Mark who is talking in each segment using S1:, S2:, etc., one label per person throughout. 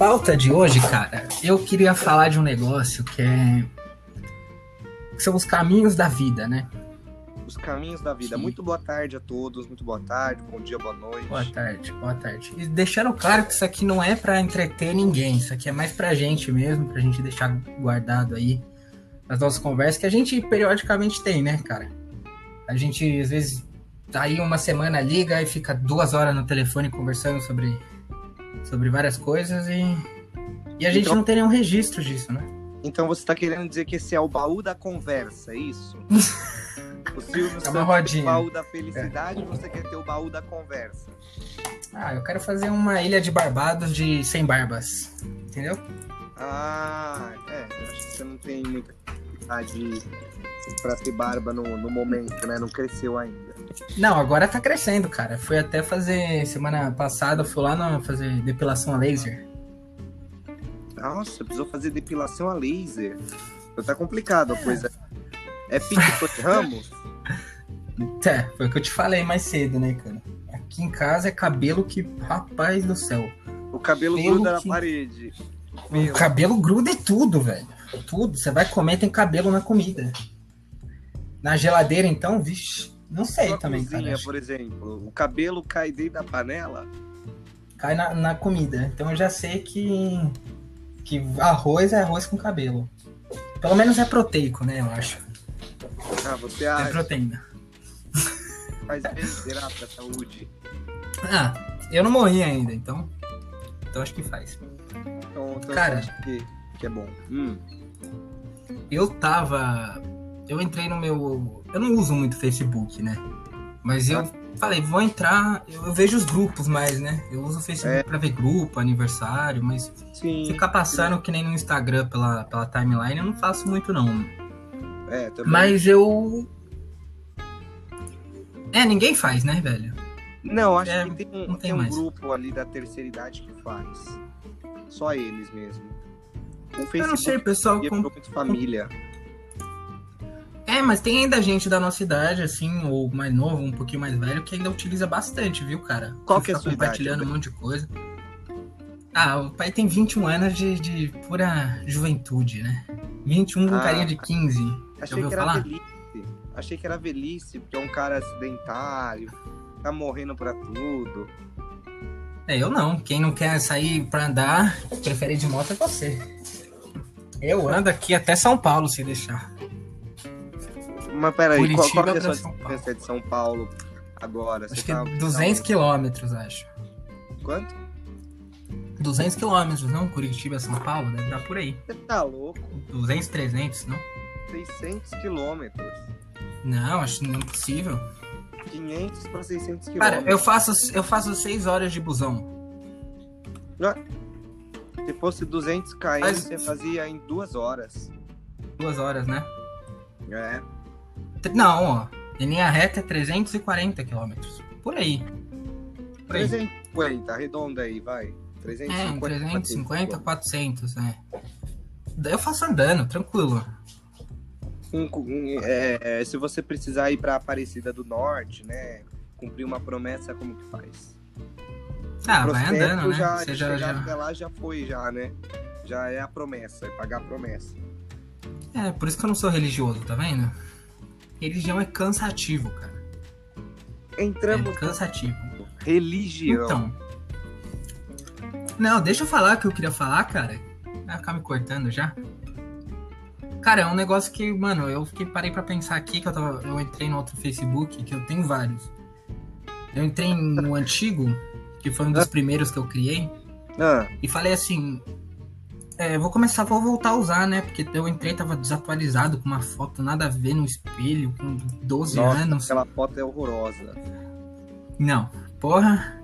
S1: pauta de hoje, cara, eu queria falar de um negócio que é. que são os caminhos da vida, né?
S2: Os caminhos da vida.
S1: Sim.
S2: Muito boa tarde a todos, muito boa tarde, bom dia, boa noite.
S1: Boa tarde, boa tarde. E deixando claro que isso aqui não é pra entreter ninguém, isso aqui é mais pra gente mesmo, pra gente deixar guardado aí as nossas conversas que a gente periodicamente tem, né, cara? A gente às vezes tá aí uma semana liga e fica duas horas no telefone conversando sobre, sobre várias coisas e, e a gente
S2: Então-
S1: não tem nenhum registro disso, né?
S2: Então você tá querendo dizer que esse é o baú da conversa, é isso? o Silvio
S1: É uma
S2: tem o
S1: rodinha.
S2: baú da felicidade, você quer ter o baú da conversa.
S1: Ah, eu quero fazer uma ilha de barbados de sem barbas, entendeu?
S2: Ah, é, acho que você não tem muita capacidade pra ter barba no, no momento, né? Não cresceu ainda.
S1: Não, agora tá crescendo, cara. Fui até fazer semana passada, fui lá na, fazer depilação a laser.
S2: Nossa, precisou fazer depilação a laser. Então tá complicado a coisa. É pique Tony Ramos?
S1: É, foi o que eu te falei mais cedo, né, cara? Aqui em casa é cabelo que, rapaz do céu.
S2: O cabelo
S1: Pelo
S2: gruda na
S1: que-
S2: parede.
S1: O
S2: Meu.
S1: cabelo gruda em tudo, velho. Tudo. Você vai comer, tem cabelo na comida. Na geladeira, então, vixe. Não sei
S2: Sua
S1: também,
S2: cozinha,
S1: cara.
S2: Por exemplo, o cabelo cai dentro da panela?
S1: Cai na, na comida. Então eu já sei que, que arroz é arroz com cabelo. Pelo menos é proteico, né, eu acho.
S2: Ah, você
S1: É
S2: acha?
S1: proteína.
S2: Faz bem, será pra saúde?
S1: Ah, eu não morri ainda, então. Então acho que faz.
S2: Então, então
S1: Cara.
S2: que, que é bom. Hum,
S1: Eu tava. Eu entrei no meu. Eu não uso muito Facebook, né? Mas eu falei, vou entrar. Eu, vejo os grupos mais, né? Eu uso o Facebook
S2: É.
S1: pra ver grupo, aniversário, mas
S2: sim.
S1: ficar passando que nem no Instagram pela, pela timeline eu não faço muito, não.
S2: É, também.
S1: Mas eu. É, ninguém faz, né, velho?
S2: Não, acho
S1: É,
S2: que tem um,
S1: não tem
S2: tem um
S1: mais.
S2: grupo ali da terceira idade que faz. Só eles mesmo. O
S1: Eu
S2: Facebook
S1: não sei, pessoal. Com...
S2: muito família.
S1: É, mas tem ainda gente da nossa idade, assim, ou mais novo, um pouquinho mais velho, que ainda utiliza bastante, viu, cara?
S2: Qual que é a sua idade,
S1: compartilhando um monte de coisa. Ah, o pai tem 21 anos de, de pura juventude, né? 21 com
S2: Ah.
S1: carinha de 15.
S2: Achei que era
S1: falar?
S2: velhice. Achei que era velhice, porque é um cara acidentário, tá morrendo pra tudo.
S1: É, eu não. Quem não quer sair pra andar, prefere ir de moto é você. Eu ando aqui até São Paulo, se deixar.
S2: Mas peraí, qual, qual é a
S1: pra
S2: sua
S1: São Paulo.
S2: distância de São Paulo agora?
S1: Acho que
S2: tá-
S1: 200
S2: tá-
S1: quilômetros, acho.
S2: Quanto?
S1: 200 quilômetros, não? Curitiba, São Paulo, deve dar por aí.
S2: Você tá louco?
S1: 200, 300, não?
S2: 600 quilômetros.
S1: Não, acho não é possível.
S2: 500 para 600
S1: Cara,
S2: quilômetros.
S1: eu faço, eu faço 6 horas de busão.
S2: Se fosse 200 km,
S1: Mas-
S2: você fazia em duas horas.
S1: 2 horas, né?
S2: É.
S1: Não, ó. Em linha reta é 340 quilômetros. Por aí. Por aí.
S2: 350, arredonda aí, vai.
S1: É,
S2: 350.
S1: 350, 400, né? Eu faço andando, tranquilo.
S2: Um- um- é, é, se você precisar ir pra Aparecida do Norte, né? Cumprir uma promessa, como que faz?
S1: Ah, vai andando, né?
S2: Já,
S1: Você já, já...
S2: até lá já foi, já, né? Já é a promessa, é pagar a promessa.
S1: É, por isso que eu não sou religioso, tá vendo? Religião é cansativo, cara. É
S2: Entramos
S1: cansativo.
S2: religião.
S1: Então. Não, deixa eu falar o que eu queria falar, cara. Vai ficar me cortando já. Cara, é um negócio que, mano, eu fiquei parei pra pensar aqui que eu tava. Eu entrei no outro Facebook, que eu tenho vários. Eu entrei no antigo, que foi um dos primeiros que eu criei,
S2: Ah,
S1: e falei assim. É, vou começar, vou voltar a usar, né? Porque eu entrei, tava desatualizado com uma foto nada a ver no espelho, com 12
S2: nossa,
S1: anos.
S2: aquela foto é horrorosa.
S1: Não, porra.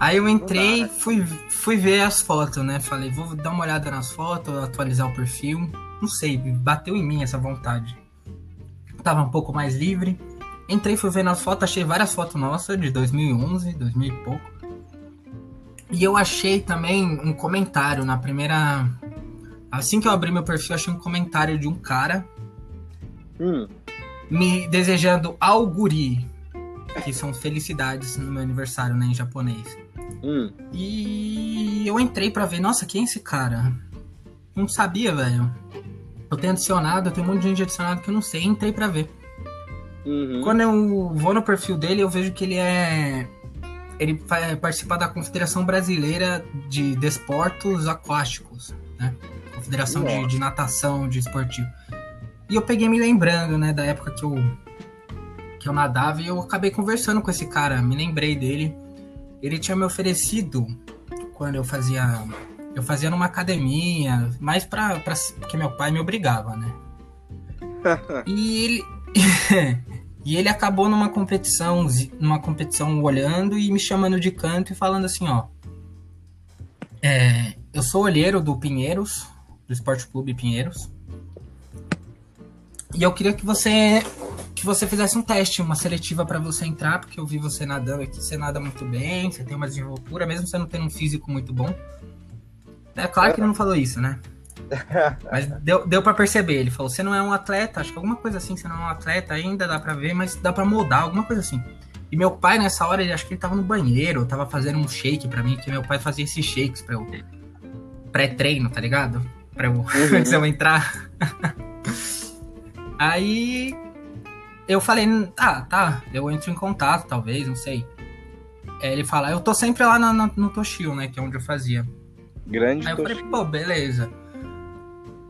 S1: Aí eu entrei,
S2: dá, né?
S1: fui, fui ver as fotos, né? Falei, vou dar uma olhada nas fotos, atualizar o perfil. Não sei, bateu em mim essa vontade. Tava um pouco mais livre. Entrei, fui vendo as fotos, achei várias fotos nossas de 2011, 2000 e pouco. E eu achei também um comentário na primeira. Assim que eu abri meu perfil, achei um comentário de um cara
S2: Hum,
S1: me desejando auguri, que são felicidades no meu aniversário, né, em japonês.
S2: Hum.
S1: E eu entrei pra ver, nossa, quem é esse cara? Não sabia, velho. Eu tenho adicionado, eu tenho um monte de gente adicionado que eu não sei, entrei pra ver.
S2: Uhum.
S1: Quando eu vou no perfil dele, eu vejo que ele é. Ele vai participar da Confederação Brasileira de Desportos Aquáticos, né? Confederação de, de Natação, de Esportivo. E eu peguei me lembrando, né, da época que eu, que eu nadava e eu acabei conversando com esse cara, me lembrei dele. Ele tinha me oferecido, quando eu fazia. Eu fazia numa academia, mais pra, pra, porque meu pai me obrigava, né? E ele. e ele acabou numa competição, numa competição olhando e me chamando de canto e falando assim, ó. é, eu sou olheiro do Pinheiros, do Esporte Clube Pinheiros. E eu queria que você que você fizesse um teste, uma seletiva pra você entrar, porque eu vi você nadando aqui, você nada muito bem, você tem uma desenvoltura, mesmo você não tendo um físico muito bom. É claro que ele não falou isso, né? Mas deu, deu para perceber. Ele falou: você não é um atleta, acho que alguma coisa assim, você não é um atleta ainda, dá pra ver, mas dá pra moldar, alguma coisa assim. E meu pai, nessa hora, ele acho que ele tava no banheiro, tava fazendo um shake pra mim, que meu pai fazia esses shakes pra eu. pré-treino, tá ligado? Pra eu. antes de eu entrar. Aí. Eu falei: ah, tá, eu entro em contato, talvez, não sei. Aí ele fala: eu tô sempre lá no, no, no Toshio, né, que é onde eu fazia.
S2: Grande
S1: Aí eu falei,
S2: Toshio.
S1: pô, beleza.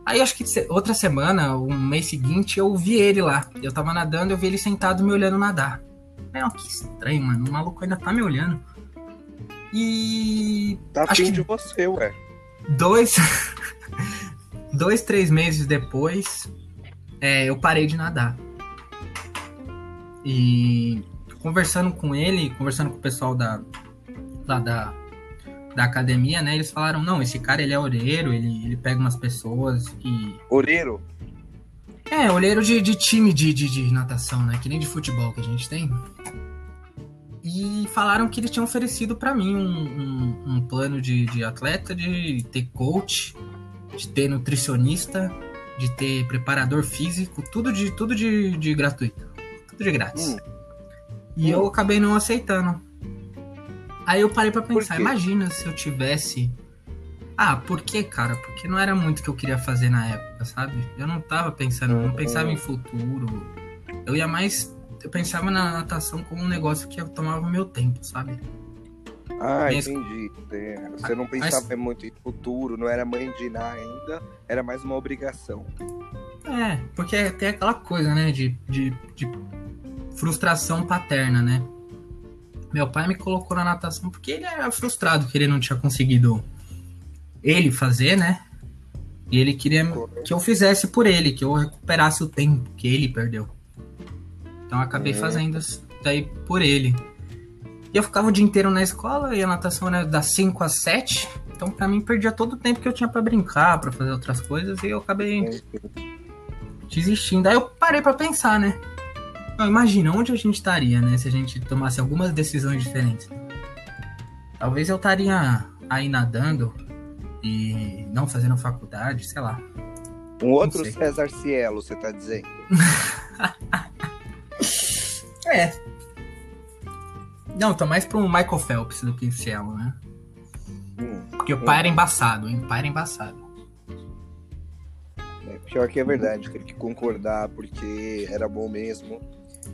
S1: Aí acho que outra semana, um mês seguinte, eu vi ele lá. Eu tava nadando, eu vi ele sentado me olhando nadar. Aí, ó, que estranho, mano. O maluco ainda tá me olhando. E
S2: Tá
S1: acho que-
S2: de você, ué.
S1: dois. dois, três meses depois, é, eu parei de nadar. E conversando com ele, conversando com o pessoal da, lá da, da academia, né? Eles falaram, não, esse cara ele é orelheiro, ele, ele pega umas pessoas e.
S2: Oreiro?
S1: É, olheiro de, de time de, de, de natação, né? Que nem de futebol que a gente tem. E falaram que eles tinham oferecido pra mim um, um, um plano de, de atleta, de ter coach, de ter nutricionista, de ter preparador físico, tudo de tudo de, de gratuito. Tudo de grátis.
S2: Hum.
S1: E
S2: Hum.
S1: eu acabei não aceitando. Aí eu parei pra
S2: Por
S1: pensar, imagina se eu tivesse. Ah, por que, cara? Porque não era muito o que eu queria fazer na época, sabe? Eu não tava pensando, eu não
S2: Uhum.
S1: pensava em futuro. Eu ia mais. Eu pensava na natação como um negócio que eu tomava meu tempo, sabe?
S2: Ah,
S1: Mas-
S2: entendi. É, Você não
S1: Mas-
S2: pensava muito em futuro, não era mãe de Iná ainda, era mais uma obrigação.
S1: É, porque tem aquela coisa, né, de, de, de frustração paterna, né? Meu pai me colocou na natação porque ele era frustrado que ele não tinha conseguido ele fazer, né? E ele queria que eu fizesse por ele, que eu recuperasse o tempo que ele perdeu. Então eu acabei
S2: Uhum.
S1: fazendo isso daí por ele. E eu ficava o dia inteiro na escola e a natação era das 5 às 7. Então pra mim perdia todo o tempo que eu tinha pra brincar, pra fazer outras coisas e eu acabei desistindo. Aí eu parei pra pensar, né? Não, imagina onde a gente estaria, né? Se a gente tomasse algumas decisões diferentes. Talvez eu estaria aí nadando e não fazendo faculdade, sei lá.
S2: Um outro. César Cielo, você tá dizendo?
S1: É. Não, tô mais pra um Michael Phelps do que Cielo, né?
S2: Hum,
S1: Porque o pai era embaçado, hein? O pai era embaçado.
S2: é, pior que é verdade, tem que concordar, porque era bom mesmo.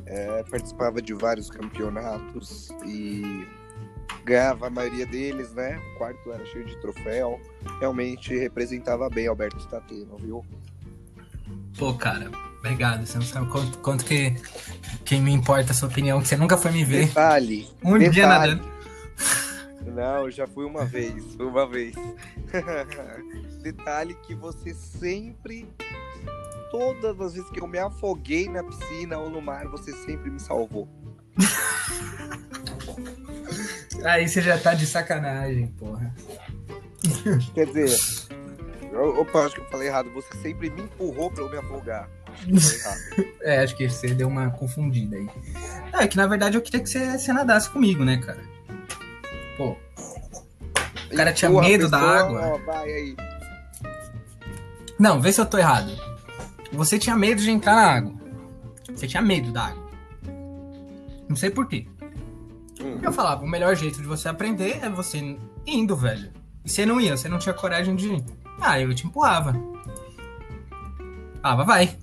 S2: É, participava de vários campeonatos e ganhava a maioria deles, né? O quarto era cheio de troféu. Realmente representava bem Alberto Stateno, viu?
S1: Pô, cara, obrigado. Você não sabe quanto, quanto que, que me importa a sua opinião, que você nunca foi me ver.
S2: Detalhe,
S1: Um dia
S2: detalhe.
S1: nadando.
S2: Não, já fui uma vez, uma vez. Detalhe que você sempre, todas as vezes que eu me afoguei na piscina ou no mar, você sempre me salvou.
S1: Aí você já tá de sacanagem, porra.
S2: Quer dizer, eu- opa, acho que eu falei errado. Você sempre me empurrou pra eu me afogar. Acho.
S1: É, acho que você deu uma confundida aí. É que na verdade eu queria que você, você nadasse comigo, né, cara? Pô, O cara tinha
S2: Empurra
S1: medo da
S2: pessoa,
S1: água.
S2: ó, vai aí.
S1: Não, vê se eu tô errado. Você tinha medo de entrar na água. Você tinha medo da água. Não sei por quê.
S2: Hum.
S1: Eu falava, o melhor jeito de você aprender é você indo, velho. E você não ia, você não tinha coragem de ir. Ah, eu te empurrava. Falava, vai.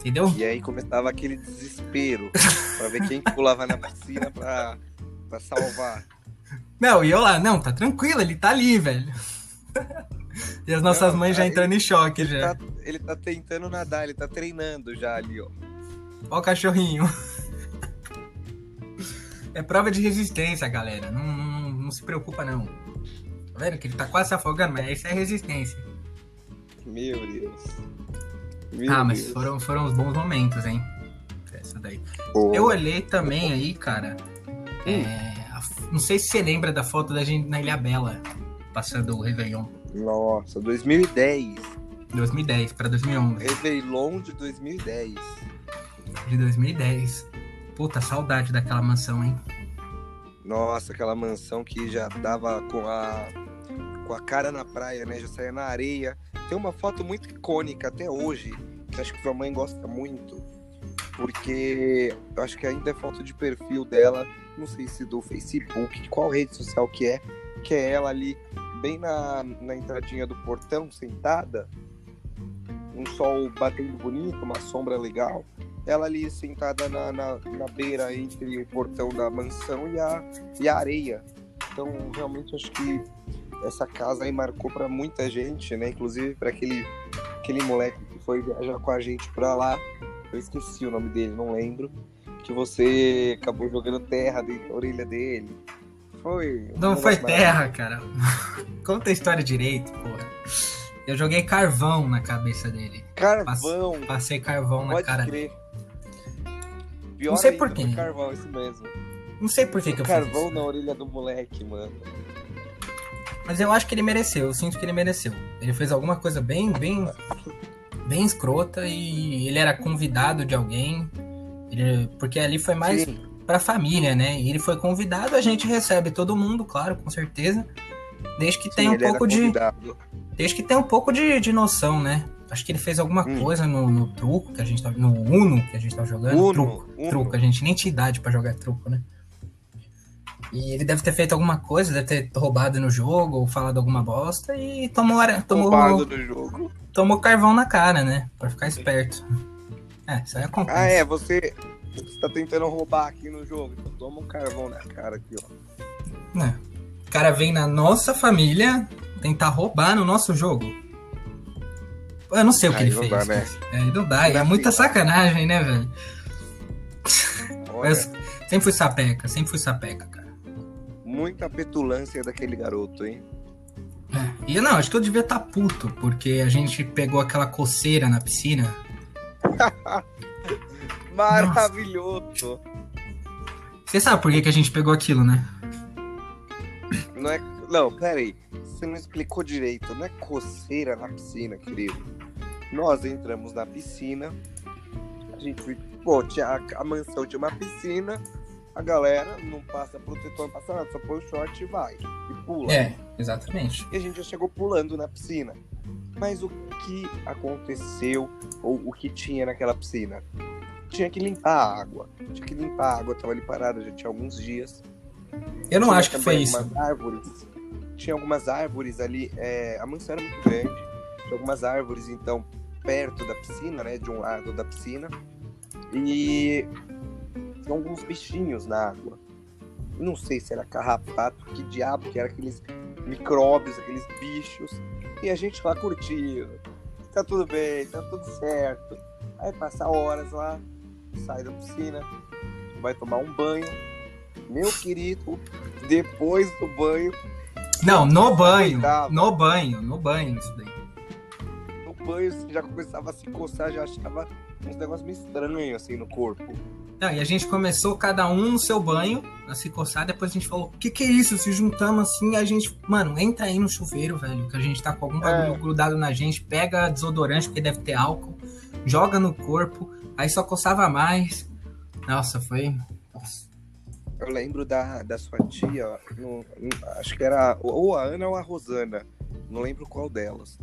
S1: Entendeu?
S2: E aí começava aquele desespero pra ver quem pulava na piscina pra, pra salvar.
S1: Não, e eu lá, não, tá tranquilo, ele tá ali, velho. E as nossas
S2: Não,
S1: mães já entrando em choque
S2: Ele
S1: já.
S2: tá, ele tá tentando nadar, ele tá treinando já ali, ó.
S1: Ó o cachorrinho. É prova de resistência, galera. Não, não, não se preocupa, não. Tá vendo que ele tá quase se afogando, mas isso é resistência.
S2: Meu Deus. Meu
S1: ah, mas
S2: Deus.
S1: foram, foram uns bons momentos, hein? Essa daí.
S2: Pô,
S1: Eu olhei também aí, cara. é, a- não sei se você lembra da foto da gente na Ilha Bela, passando o Réveillon.
S2: Nossa, 2010.
S1: 2010 pra 2011.
S2: Réveillon de 2010.
S1: De 2010. Puta, saudade daquela mansão, hein?
S2: Nossa, aquela mansão que já dava com a com a cara na praia, né? Já saía na areia. Tem uma foto muito icônica até hoje, que acho que sua mãe gosta muito, porque eu acho que ainda é foto de perfil dela, não sei se do Facebook, qual rede social que é, que é ela ali bem na, na entradinha do portão, sentada, um sol batendo bonito, uma sombra legal. Ela ali sentada na, na, na beira entre o portão da mansão e a, e a areia. Então, realmente, acho que essa casa aí marcou para muita gente, né? Inclusive para aquele, aquele moleque que foi viajar com a gente pra lá. Eu esqueci o nome dele, não lembro. Que você acabou jogando terra da orelha dele. Foi.
S1: Não foi terra, cara. Conta a história direito, porra. Eu joguei carvão na cabeça dele.
S2: Carvão,
S1: Passei carvão na
S2: pode
S1: cara dele.
S2: crer. Pior
S1: Não sei
S2: ainda,
S1: por quê.
S2: foi Carvão, isso mesmo.
S1: Não sei por que, que eu fiz
S2: Carvão na orelha do moleque, mano.
S1: Mas eu acho que ele mereceu. Eu sinto que ele mereceu. Ele fez alguma coisa bem, bem, bem escrota e ele era convidado de alguém. Ele- porque ali foi mais
S2: Sim.
S1: Pra família, né? E ele foi convidado, a gente recebe todo mundo, claro, com certeza. Desde que
S2: Sim,
S1: tenha um pouco de. Desde que tenha um pouco de, de noção, né? Acho que ele fez alguma
S2: Hum.
S1: coisa no, no truco que a gente tava. No Uno que a gente tava jogando.
S2: Uno,
S1: truco.
S2: Uno.
S1: Truco, a gente nem tinha idade pra jogar truco, né? E ele deve ter feito alguma coisa, deve ter roubado no jogo ou falado alguma bosta e tomou, tomou,
S2: Roubado do jogo.
S1: tomou carvão na cara, né? Pra ficar esperto. É, isso aí acontece.
S2: Ah, é, você, você tá tentando roubar aqui no jogo. Então toma um carvão na cara aqui, ó.
S1: Né? O cara vem na nossa família tentar roubar no nosso jogo. Eu não sei o que
S2: Aí
S1: ele fez.
S2: dá, né?
S1: É, não dá, é
S2: Não dá
S1: muita sacanagem, né, velho? Sempre fui sapeca, sempre fui sapeca, cara.
S2: muita petulância daquele garoto, hein?
S1: É. E não, acho que eu devia estar puto, porque a gente pegou aquela coceira na piscina.
S2: Maravilhoso.
S1: Você sabe por que, que a gente pegou aquilo, né?
S2: Não é. Não, peraí. Você não explicou direito. Não é coceira na piscina, querido. Nós entramos na piscina. A gente. Pô, tinha, a, a mansão tinha uma piscina. A galera não passa protetor, não passa nada, só põe o short e vai. E pula.
S1: É, exatamente.
S2: E a gente já chegou pulando na piscina. Mas o que aconteceu, ou o que tinha naquela piscina? Tinha que limpar a água. Tinha que limpar a água, tava ali parada já tinha alguns dias.
S1: Eu não
S2: Tinha
S1: acho que foi isso.
S2: árvores. Tinha algumas árvores ali. é, a mansão era muito grande. Tinha algumas árvores, então, perto da piscina, né? De um lado da piscina. E tinha alguns bichinhos na água. Não sei se era carrapato, que diabo que era aqueles micróbios, aqueles bichos. E a gente lá curtindo. Tá tudo bem, tá tudo certo. Aí passa horas lá, sai da piscina, vai tomar um banho. Meu querido, depois do banho,
S1: Não, no banho. No banho, no banho, isso daí.
S2: no banho você já começava a se coçar, já achava uns negócios meio estranhos assim no corpo.
S1: Não, e a gente começou cada um no seu banho a se coçar, depois a gente falou, o que que é isso? Se juntamos assim, a gente, mano, entra aí no chuveiro, velho, que a gente tá com algum bagulho
S2: É.
S1: grudado na gente, pega desodorante, porque deve ter álcool, joga no corpo, aí só coçava mais. Nossa, foi... Nossa.
S2: Eu lembro da, da sua tia, no- no- acho que era ou a Ana ou a Rosana, não lembro qual delas.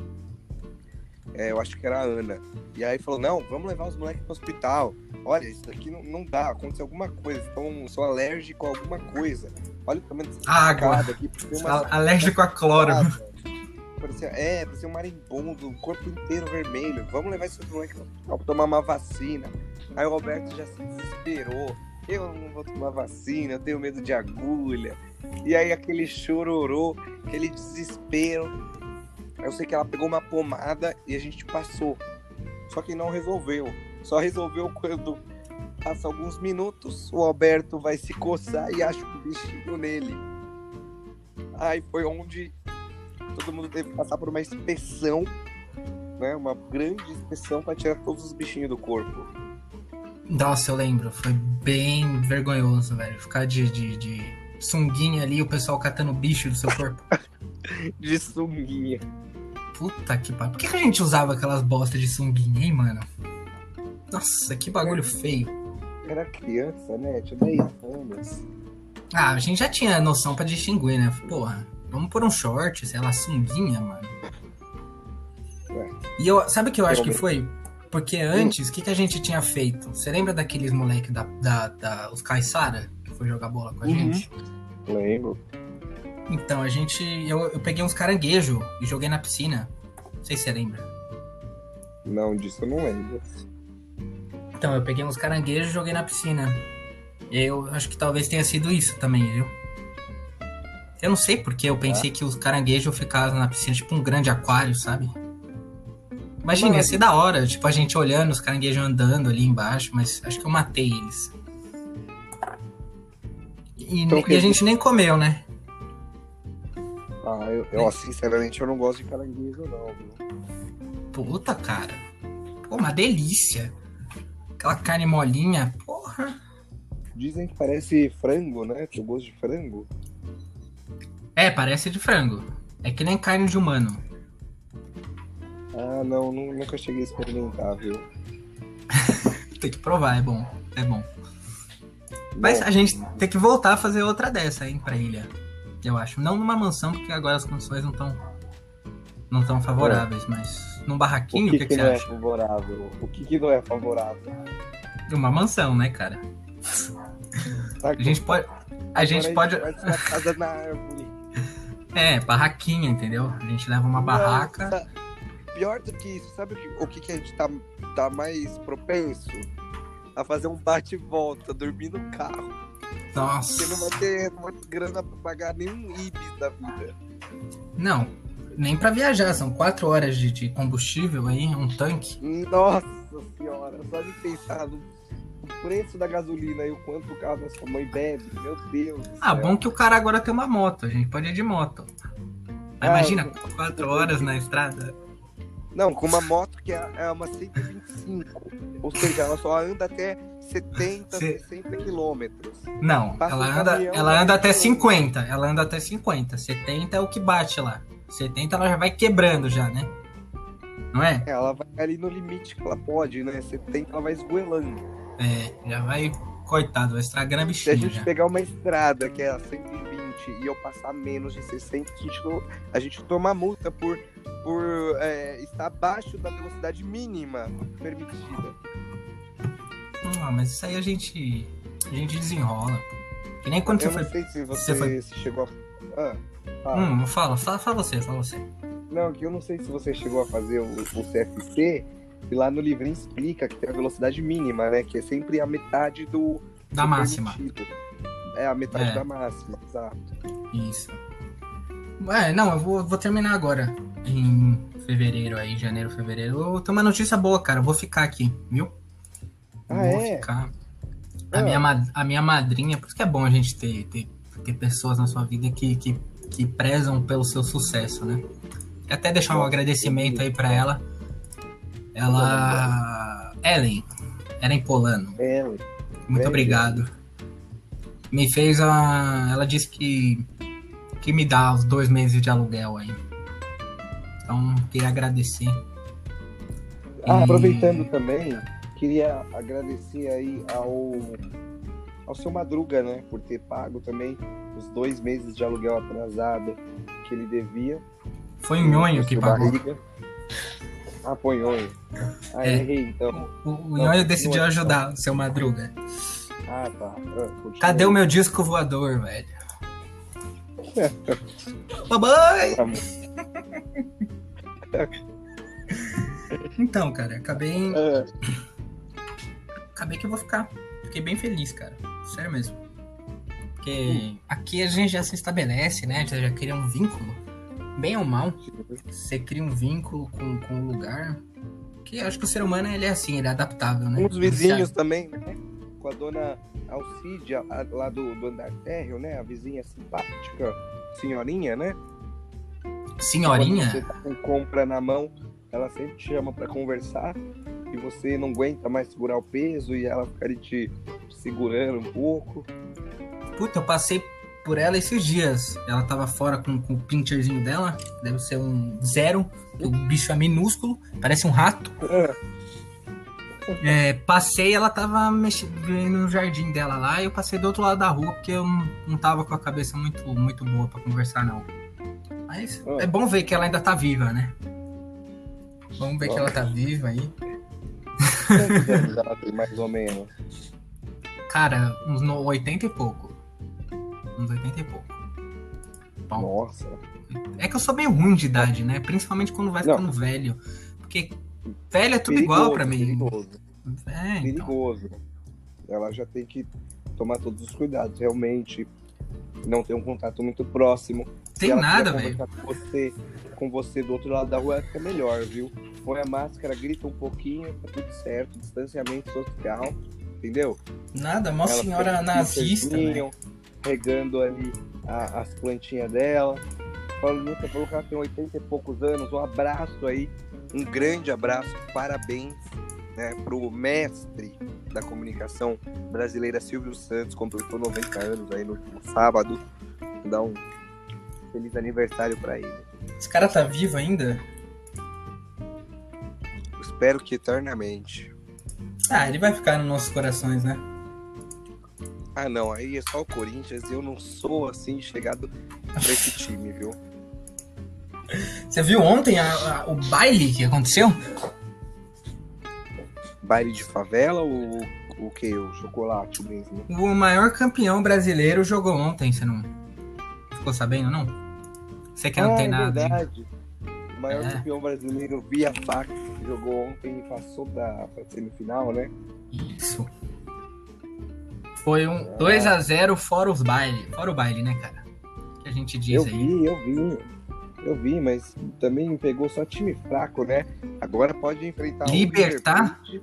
S2: É, eu acho que era a Ana. E aí falou, não, vamos levar os moleques pro hospital. Olha, isso daqui não, não dá, aconteceu alguma coisa. Então, sou alérgico a alguma coisa. Olha o tamanho dessa
S1: Água.
S2: aqui. uma-
S1: Alérgico a cloro.
S2: Parecia, é, parecia um marimbondo, o corpo inteiro vermelho. Vamos levar esse moleque pra tomar uma vacina. Aí o Roberto já se desesperou. Eu não vou tomar vacina, eu tenho medo de agulha. E aí aquele chororô, aquele desespero. Eu sei que ela pegou uma pomada e a gente passou. Só que não resolveu. Só resolveu quando passa alguns minutos, o Alberto vai se coçar e acha um bichinho nele. Aí foi onde todo mundo teve que passar por uma inspeção, né? Uma grande inspeção para tirar todos os bichinhos do corpo.
S1: Nossa, eu lembro. Foi bem vergonhoso, velho. Ficar de, de, de sunguinha ali, o pessoal catando bicho do seu corpo.
S2: De sunguinha.
S1: Puta que pariu. Por que, que a gente usava aquelas bostas de sunguinha, hein, mano? Nossa, que bagulho feio.
S2: Era criança, né? Tinha 10 anos.
S1: Ah, a gente já tinha noção pra distinguir, né? Porra, vamos pôr um short, sei lá, sunguinha, mano.
S2: Ué.
S1: E eu, sabe o que eu acho que foi? Porque antes, o que, que a gente tinha feito? Você lembra daqueles moleque da, da, da- os Caissara, que foi jogar bola com a
S2: Uhum.
S1: gente?
S2: Lembro.
S1: Então, a gente. Eu, eu peguei uns caranguejo e joguei na piscina. Não sei se você lembra.
S2: Não, disso eu não lembro.
S1: Então, eu peguei uns caranguejos e joguei na piscina. E eu acho que talvez tenha sido isso também, viu? Eu não sei porque eu pensei que os caranguejos ficavam na piscina, tipo um grande aquário, sabe? Imagina, ia ser da hora, tipo, a gente olhando, os caranguejos andando ali embaixo, mas acho que eu matei eles. E,
S2: Então,
S1: e a gente nem comeu, né?
S2: Ah, eu, eu, sinceramente, eu não gosto de caranguejo, não, viu?
S1: Puta, cara. Pô, uma delícia. Aquela carne molinha, porra.
S2: Dizem que parece frango, né? Tem gosto de frango.
S1: É, parece de frango. É que nem carne de humano.
S2: Ah, não, nu- nunca cheguei a experimentar, viu?
S1: Tem que provar, é bom. É bom. Mas a gente tem que voltar a fazer outra dessa, hein, pra ilha. Eu acho. Não numa mansão, porque agora as condições não estão não tão favoráveis, mas num barraquinho, o
S2: que,
S1: que,
S2: que,
S1: que você
S2: não é
S1: acha?
S2: favorável? O que, que não é favorável?
S1: Uma mansão, né, cara?
S2: Tá,
S1: A gente pode. A gente pode.
S2: Vai na casa na árvore.
S1: É, barraquinha, entendeu? A gente leva uma barraca.
S2: Nossa, Pior do que isso, sabe o que, que, a gente tá, tá mais propenso? A fazer um bate e volta, dormir no carro. Porque não
S1: Nossa.
S2: vai ter, não vai ter grana pra pagar nenhum Ibis da vida.
S1: Não, nem pra viajar. São quatro horas de, de combustível aí, um tanque.
S2: Nossa senhora, só de pensar no preço da gasolina e o quanto o carro da sua mãe bebe, meu Deus.
S1: Ah, bom que o cara agora tem uma moto. A gente pode ir de moto. Mas
S2: Ah,
S1: imagina, quatro horas na estrada.
S2: Não, com uma moto que é, é uma 125. Ou seja, ela só anda até 70,
S1: Cê-
S2: 60 quilômetros.
S1: Não,
S2: Passa
S1: ela anda,
S2: caminhão,
S1: ela anda até 50. Ela anda até 50. 70 é o que bate lá. 70 ela já vai quebrando já, né? Não é?
S2: Ela vai ali no limite que ela pode, né? 70 ela vai esgoelando.
S1: É, já vai. Coitado, vai estragando a
S2: Se a
S1: bichinha
S2: gente
S1: já.
S2: pegar uma estrada que é a 120 e eu passar menos de 60, a gente, não- a gente toma multa por, por é, estar abaixo da velocidade mínima permitida.
S1: Ah, mas isso aí a gente. A gente desenrola. Que nem quando
S2: Eu
S1: você
S2: não
S1: foi.
S2: sei se você,
S1: você foi-
S2: chegou a. Ah, fala.
S1: Hum, fala, fala, fala você, fala você.
S2: Não, que eu não sei se você chegou a fazer o, o CFC, e lá no livrinho explica que tem a velocidade mínima, né? Que é sempre a metade do.
S1: Da
S2: do
S1: máxima.
S2: permitido. É, a metade
S1: É.
S2: da máxima, exato.
S1: Isso. É, não, eu vou, vou terminar agora. Em fevereiro aí, janeiro, fevereiro. Eu tenho uma notícia boa, cara. Eu vou ficar aqui, viu?
S2: Ah,
S1: vou
S2: é?
S1: ficar. A,
S2: Ah.
S1: minha, a minha madrinha, por isso que é bom a gente ter, ter, ter pessoas na sua vida que, que, que prezam pelo seu sucesso, né? Até deixar um agradecimento aí pra ela. Ela. Ellen. Ellen Polano.
S2: É,
S1: Muito obrigado. Me fez a. Ela disse que. que me dá os dois meses de aluguel aí. Então, queria agradecer.
S2: Ah,
S1: E-
S2: aproveitando também, queria agradecer aí ao, ao seu Madruga, né? Por ter pago também os dois meses de aluguel atrasado que ele devia.
S1: Foi o Nhonho que pagou.
S2: Barriga. Ah, Nhonho. Ah,
S1: É.
S2: errei, então.
S1: O, o decidiu ajudar o seu Madruga.
S2: Ah, tá. Continua.
S1: Cadê o meu disco voador, velho? Mamãe!
S2: Tá.
S1: Então, cara, acabei,
S2: É.
S1: acabei que eu vou ficar. Fiquei bem feliz, cara. Sério mesmo. Porque aqui a gente já se estabelece, né? Já, já cria um vínculo. Bem ou mal, você cria um vínculo com, com o lugar. Que acho que o ser humano ele é assim, ele é adaptável, né?
S2: Com os vizinhos também, né? Com a dona Alcídia, lá do, do andar térreo, né? A vizinha simpática, senhorinha, né?
S1: Senhorinha?
S2: Quando você tá com compra na mão, ela sempre te chama pra conversar e você não aguenta mais segurar o peso e ela fica ali te segurando um pouco.
S1: Puta, eu passei por ela esses dias. Ela tava fora com, com o pincherzinho dela. Deve ser um zero. O bicho é minúsculo, parece um rato. É, passei, ela tava mexendo no jardim dela lá. E eu passei do outro lado da rua porque eu não, tava com a cabeça muito, muito boa pra conversar, não. Mas é bom ver que ela ainda tá viva, né? Vamos ver que ela tá viva aí.
S2: Quantos anos ela tem, mais ou menos?
S1: Cara, uns no- 80 e pouco. Uns 80 e pouco. Bom.
S2: Nossa.
S1: É que eu sou meio ruim de idade, né? Principalmente quando vai
S2: Não.
S1: ficando velho. Porque velho é tudo igual pra mim.
S2: Perigoso,
S1: É, então.
S2: perigoso. Ela já tem que tomar todos os cuidados, realmente. Não ter um contato muito próximo.
S1: Tem nada, velho.
S2: Com você, com você do outro lado da rua, fica melhor, viu? Põe a máscara, grita um pouquinho, tá tudo certo. Distanciamento social, entendeu?
S1: Nada, mó senhora nazista, velho.
S2: Regando ali a- as plantinhas dela. Falando, você falou que ela tem 80 e poucos anos. Um abraço aí, um grande abraço, parabéns né, pro mestre da comunicação brasileira Silvio Santos, completou 90 anos aí no último sábado. Vou dar um feliz aniversário para ele.
S1: Esse cara tá vivo ainda?
S2: Espero que eternamente.
S1: Ah, ele vai ficar nos nossos corações, né?
S2: Ah, não, aí é só o Corinthians e eu não sou assim chegado pra esse time, viu?
S1: Você viu ontem a- a- o baile que aconteceu?
S2: Baile de favela ou o que? O chocolate mesmo?
S1: O maior campeão brasileiro jogou ontem, você não ficou sabendo, não? Você que não
S2: ah,
S1: tem
S2: é
S1: nada.
S2: verdade. O maior
S1: É.
S2: campeão brasileiro via fax jogou ontem e passou da pra semifinal, né?
S1: Isso. Foi um 2x0 fora os baile. Fora o baile, né, cara? Que a gente diz
S2: Eu
S1: aí.
S2: vi, eu vi. Eu vi, mas também pegou só time fraco, né? Agora pode enfrentar
S1: Libertar?
S2: o Plate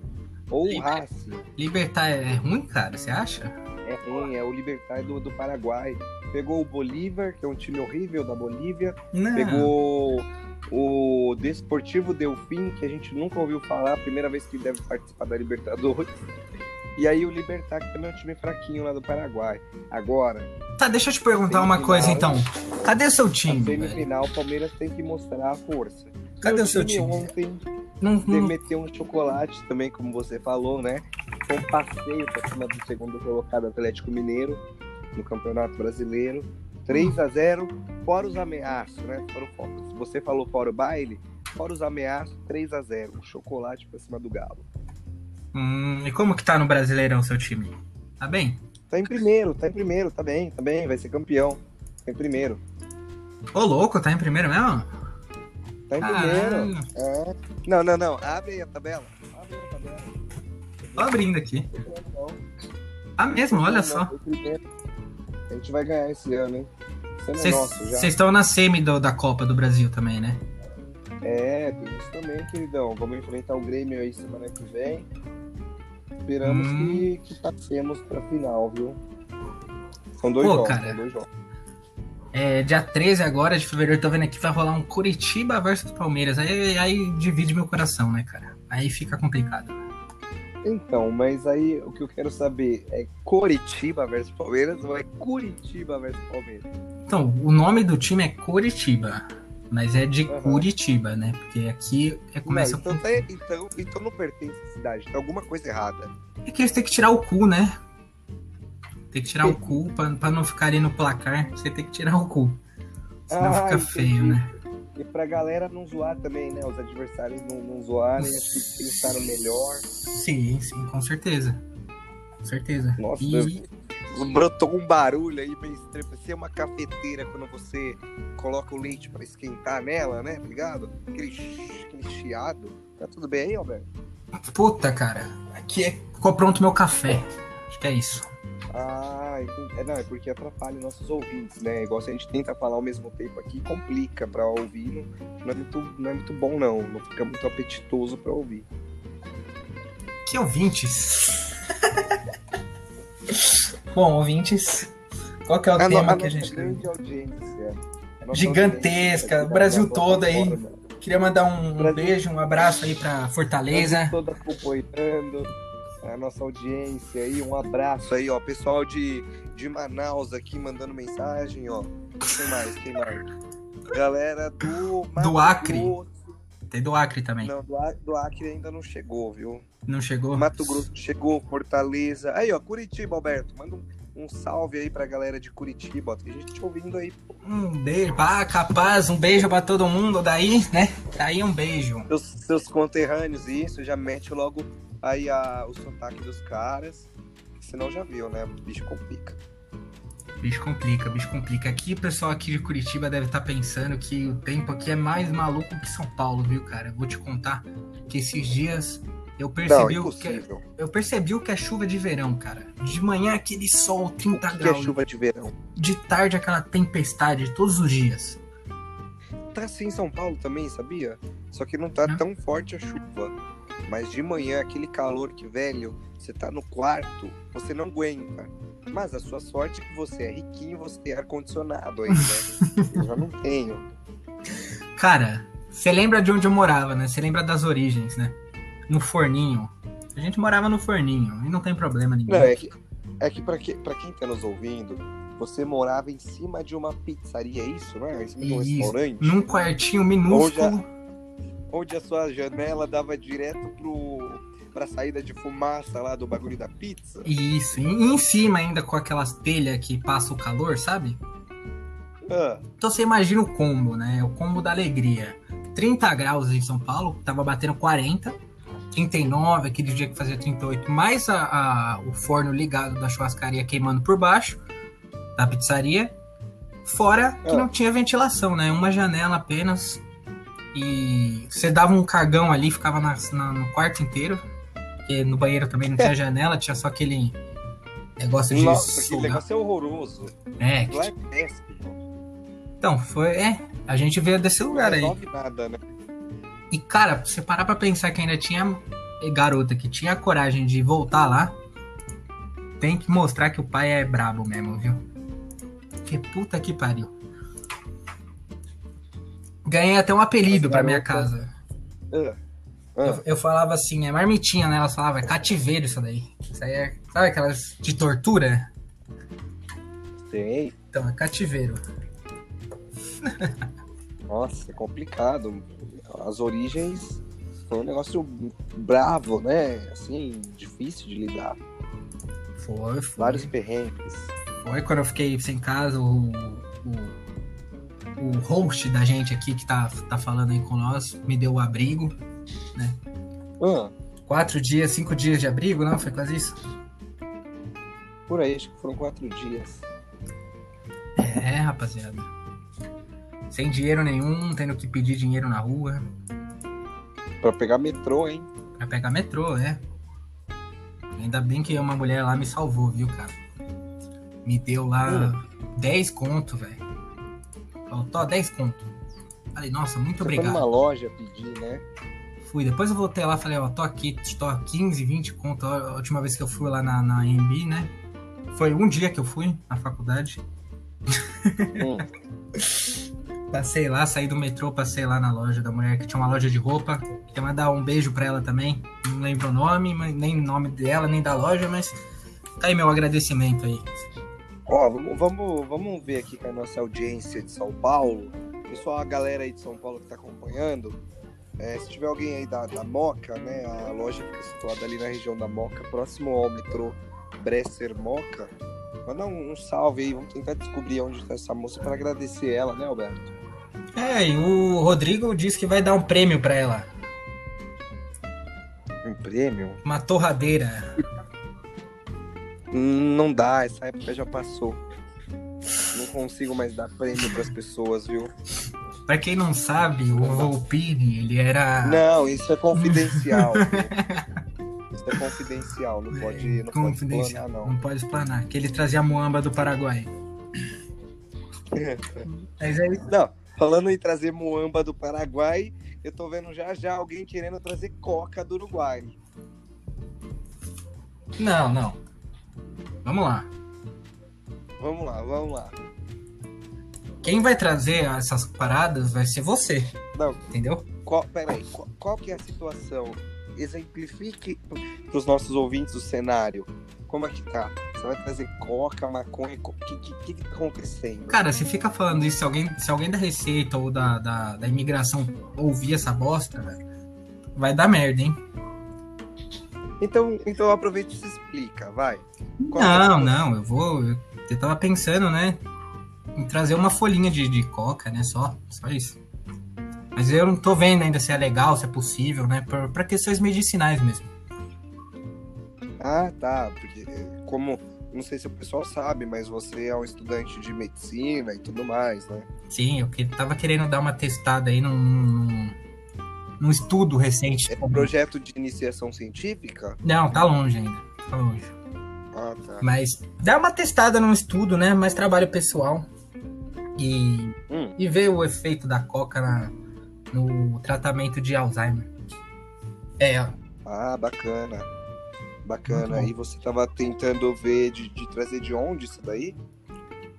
S2: ou o
S1: Liber-
S2: Racing.
S1: Libertar é ruim, cara? Você acha?
S2: É ruim, é o Libertar do, do Paraguai. Pegou o Bolívar, que é um time horrível da Bolívia.
S1: Não.
S2: Pegou o Desportivo Delfim, que a gente nunca ouviu falar, primeira vez que deve participar da Libertadores. E aí o Libertar, que também é um time fraquinho lá do Paraguai. Agora,
S1: Tá, deixa eu te perguntar uma coisa então. Cadê o seu time?
S2: semifinal, o Palmeiras tem que mostrar a força.
S1: Cadê
S2: Meu
S1: o seu time?
S2: Ontem
S1: Não, não-
S2: meteu um chocolate também, como você falou, né? Foi um passeio pra cima do segundo colocado Atlético Mineiro no Campeonato Brasileiro. 3 a 0 fora os ameaços, né? Fora o você falou fora o baile, fora os ameaços, 3 a 0 Um chocolate pra cima do Galo.
S1: Hum, e como que tá no Brasileirão seu time? Tá bem?
S2: Tá em primeiro, tá em primeiro, tá bem, tá bem, vai ser campeão. Tá em primeiro.
S1: Ô, louco, tá em primeiro mesmo?
S2: Tá em primeiro. É. Não, não, não. Abre aí a tabela. Abre aí a tabela.
S1: Tô abrindo aqui. Tá mesmo, olha só.
S2: tá. A gente vai ganhar esse ano, hein? Ano é.
S1: Vocês estão na semi do- da Copa do Brasil também, né?
S2: É, tem isso também, queridão. Vamos enfrentar o Grêmio aí semana que vem. Esperamos
S1: Hum.
S2: que, que passemos pra final, viu? São dois
S1: Pô,
S2: jogos,
S1: cara.
S2: são dois jogos.
S1: É, dia 13 agora de fevereiro, tô vendo aqui, vai rolar um Curitiba versus Palmeiras. Aí, aí divide meu coração, né, cara? Aí fica complicado.
S2: Então, mas aí o que eu quero saber é Coritiba versus Palmeiras ou é Curitiba versus Palmeiras?
S1: Então, o nome do time é Curitiba. Mas é de
S2: Aham.
S1: Curitiba, né? Porque aqui é, começa
S2: não, então,
S1: com.
S2: tá- então, então não pertence à cidade, tem alguma coisa errada.
S1: É que eles têm que tirar o cu, né? Tem que tirar o cu pra, pra não ficar ali no placar. Você tem que tirar o cu. Senão
S2: Ah,
S1: fica
S2: entendi.
S1: feio, né?
S2: E pra galera não zoar também, né? Os adversários não, não zoarem, acho que eles estavam melhor.
S1: Sim, sim, com certeza. Com certeza.
S2: Nossa,
S1: E-
S2: brotou um barulho aí bem estranho. Parecia uma cafeteira quando você coloca o leite pra esquentar nela, né? Tá ligado? Aquele, aquele chiado. Tá tudo bem aí, Alberto?
S1: Puta, cara. Aqui é... ficou pronto meu café. Acho que é isso.
S2: Ah. É, não, é porque atrapalha nossos ouvintes, né? Igual se a gente tenta falar ao mesmo tempo aqui, complica pra ouvir. Não, não é, muito, não é muito bom, não. Não fica muito apetitoso pra ouvir.
S1: Que ouvintes? Bom, ouvintes. Qual que é o
S2: no-
S1: tema que a gente.
S2: nossa
S1: Gigantesca, o Brasil todo aí. Queria mandar um,
S2: Brasil-
S1: beijo, um abraço aí pra Fortaleza.
S2: Todo acompanhando a nossa audiência aí. Um abraço aí, ó. Pessoal de, de Manaus aqui mandando mensagem, ó. Quem mais? Quem mais? Galera do. Mato
S1: Acre. Tem do Acre também.
S2: Não, do, do Acre ainda não chegou, viu?
S1: Não chegou?
S2: Mato Grosso chegou, Fortaleza. Aí, ó, Curitiba, Alberto. Manda um, um salve aí pra galera de Curitiba. ó. Tem gente ouvindo aí.
S1: Um beijo. Ah, capaz, um beijo pra todo mundo daí, né? Daí um beijo.
S2: Seus, seus conterrâneos, isso, já mete logo aí a, o sotaque dos caras. Senão já viu, né? O bicho complica.
S1: Bicho complica, bicho complica. Aqui, o pessoal aqui de Curitiba deve estar pensando que o tempo aqui é mais maluco que São Paulo, viu, cara? Eu vou te contar que esses dias eu
S2: Não,
S1: percebi, o que,
S2: impossível.
S1: eu percebi o que é chuva de verão, cara. De manhã aquele sol, 30
S2: O que é
S1: graus.
S2: chuva de verão?
S1: De tarde aquela tempestade, todos os dias.
S2: Tá assim em São Paulo também, sabia? Só que não tá
S1: Não.
S2: tão forte a chuva. Mas de manhã, aquele calor que, velho, você tá no quarto, você não aguenta. Mas a sua sorte é que você é riquinho, você tem ar-condicionado aí, né? Eu já não tenho.
S1: Cara, você lembra de onde eu morava, né? Você lembra das origens, né? No forninho. A gente morava no forninho e não tem problema nenhum.
S2: Não, é que, é que, pra, que pra quem tá nos ouvindo, você morava em cima de uma pizzaria, é isso, né? Em cima de um
S1: Isso.
S2: restaurante.
S1: Num quartinho minúsculo.
S2: Onde onde a sua janela dava direto pro, pra saída de fumaça lá do bagulho da pizza.
S1: Isso, e em cima ainda com aquelas telhas que passa o calor, sabe?
S2: Ah,
S1: Então você imagina o combo, né? O combo da alegria. 30 graus em São Paulo, tava batendo 40, 39, aquele dia que fazia 38, mais a, a- o forno ligado da churrascaria queimando por baixo, da pizzaria. Fora que
S2: Ah.
S1: não tinha ventilação, né? Uma janela apenas. E você dava um cagão ali, ficava na- na- no quarto inteiro. Porque no banheiro também não tinha janela, tinha só aquele negócio de
S2: nossa, aquele negócio é horroroso.
S1: É, que
S2: é péssimo.
S1: Então, foi. É, a gente veio desse lugar aí.
S2: nada, né?
S1: E, cara, você parar pra pensar que ainda tinha garota que tinha coragem de voltar lá, tem que mostrar que o pai é brabo mesmo, viu? Que puta que pariu. Ganhei até um apelido
S2: Essa
S1: pra minha casa.
S2: Ah,
S1: Eu, eu falava assim, é marmitinha, né? Elas falavam, é cativeiro isso daí. Isso aí é. Sabe aquelas de tortura?
S2: sei.
S1: Então, é cativeiro.
S2: Nossa, é complicado. As origens foi um negócio bravo, né? Assim, difícil de lidar.
S1: Foi, foi.
S2: Vários perrengues.
S1: Foi quando eu fiquei sem casa, o, o, o host da gente aqui que tá, tá falando aí com nós me deu o abrigo.
S2: Ah,
S1: Quatro dias, cinco dias de abrigo, não? Foi quase isso?
S2: por aí, acho que foram quatro dias.
S1: É, rapaziada. Sem dinheiro nenhum, tendo que pedir dinheiro na rua
S2: Pra pegar metrô, hein?
S1: pra pegar metrô, né? Ainda bem que uma mulher lá me salvou, viu, cara? Me deu lá 10 conto, velho. Falou, tô, 10 conto. Falei, nossa, muito
S2: Você foi
S1: obrigado.
S2: numa loja pedir, né?
S1: Fui, depois eu voltei lá falei, ó, tô aqui, tô a 15, 20 conto. A última vez que eu fui lá na, na AMB, né? Foi um dia que eu fui na faculdade.
S2: Hum.
S1: Passei lá, saí do metrô, passei lá na loja da mulher que tinha uma loja de roupa. Queria mandar um beijo pra ela também. Não lembro o nome, nem o nome dela, nem da loja, mas tá aí meu agradecimento aí.
S2: Ó, vamos, vamos, vamos ver aqui com a nossa audiência de São Paulo. Pessoal, a galera aí de São Paulo que tá acompanhando. É, se tiver alguém aí da, da Moca, né? A loja fica situada ali na região da Moca, próximo ao metrô Bresser Moca. Manda um, um salve aí, vamos tentar descobrir onde tá essa moça para agradecer ela, né, Alberto?
S1: É, e o Rodrigo disse que vai dar um prêmio pra ela.
S2: Um prêmio?
S1: Uma torradeira.
S2: Hum, Não dá, essa época já passou. Não consigo mais dar prêmio pras pessoas, viu?
S1: Pra quem não sabe, o Volpini, ele era.
S2: Não, isso é confidencial. isso é confidencial, não pode, não pode
S1: Confidencial.
S2: explanar,
S1: Não pode explanar. Que ele trazia a muamba do Paraguai. Mas é isso.
S2: Não, falando em trazer muamba do Paraguai, eu tô vendo já já alguém querendo trazer coca do Uruguai.
S1: Não, não. Vamos lá.
S2: Vamos lá, vamos lá.
S1: Quem vai trazer essas paradas vai ser você,
S2: Não,
S1: entendeu?
S2: qual, peraí, qual, qual que é a situação? Exemplifique pros nossos ouvintes o cenário. Como é que tá? Você vai trazer coca, maconha, o que, que, que tá acontecendo?
S1: Cara, se fica falando isso, se alguém, se alguém da Receita ou da, da, da imigração ouvir essa bosta, velho, vai dar merda, hein?
S2: Então, então aproveita e se explica, vai. Qual é
S1: Não,
S2: situação?
S1: não, eu vou. Eu tava pensando, né? Trazer uma folhinha de, de coca, né? Só, só isso. Mas eu não tô vendo ainda se é legal, se é possível, né? Pra, pra questões medicinais mesmo.
S2: Ah, tá. Porque como. Não sei se o pessoal sabe, mas você é um estudante de medicina e tudo mais, né?
S1: Sim, eu que, tava querendo dar uma testada aí num, num, num estudo recente.
S2: É um projeto de iniciação científica?
S1: Não, tá longe ainda. Tá longe.
S2: Ah, tá.
S1: Mas dá uma testada num estudo, né? Mais trabalho pessoal. E,
S2: Hum,
S1: e ver o efeito da coca na, no tratamento de Alzheimer. É,
S2: ah, bacana. Bacana. E você tava tentando ver de, de trazer de onde isso daí?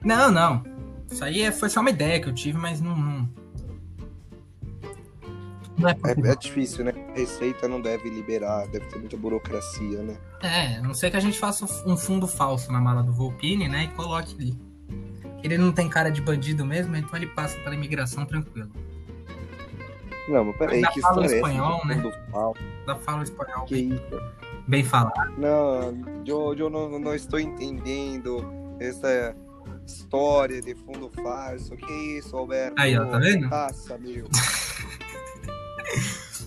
S1: Não, não. Isso aí é- foi só uma ideia que eu tive, mas não. Não, não é
S2: É, é difícil, né? Receita não deve liberar, deve ter muita burocracia, né?
S1: É, a não sei que a gente faça um fundo falso na mala do Volpini, né? E coloque ali. Ele não tem cara de bandido mesmo, então ele passa pela imigração tranquilo.
S2: Não, mas peraí,
S1: Ainda
S2: que
S1: fala
S2: história é
S1: espanhol, né?
S2: Fundo falso?
S1: Da fala espanhol
S2: Que
S1: bem,
S2: isso?
S1: bem falado.
S2: Não, eu, eu não, não estou entendendo essa história de fundo falso. Que isso, Alberto?
S1: Aí, ó, tá vendo?
S2: Meu.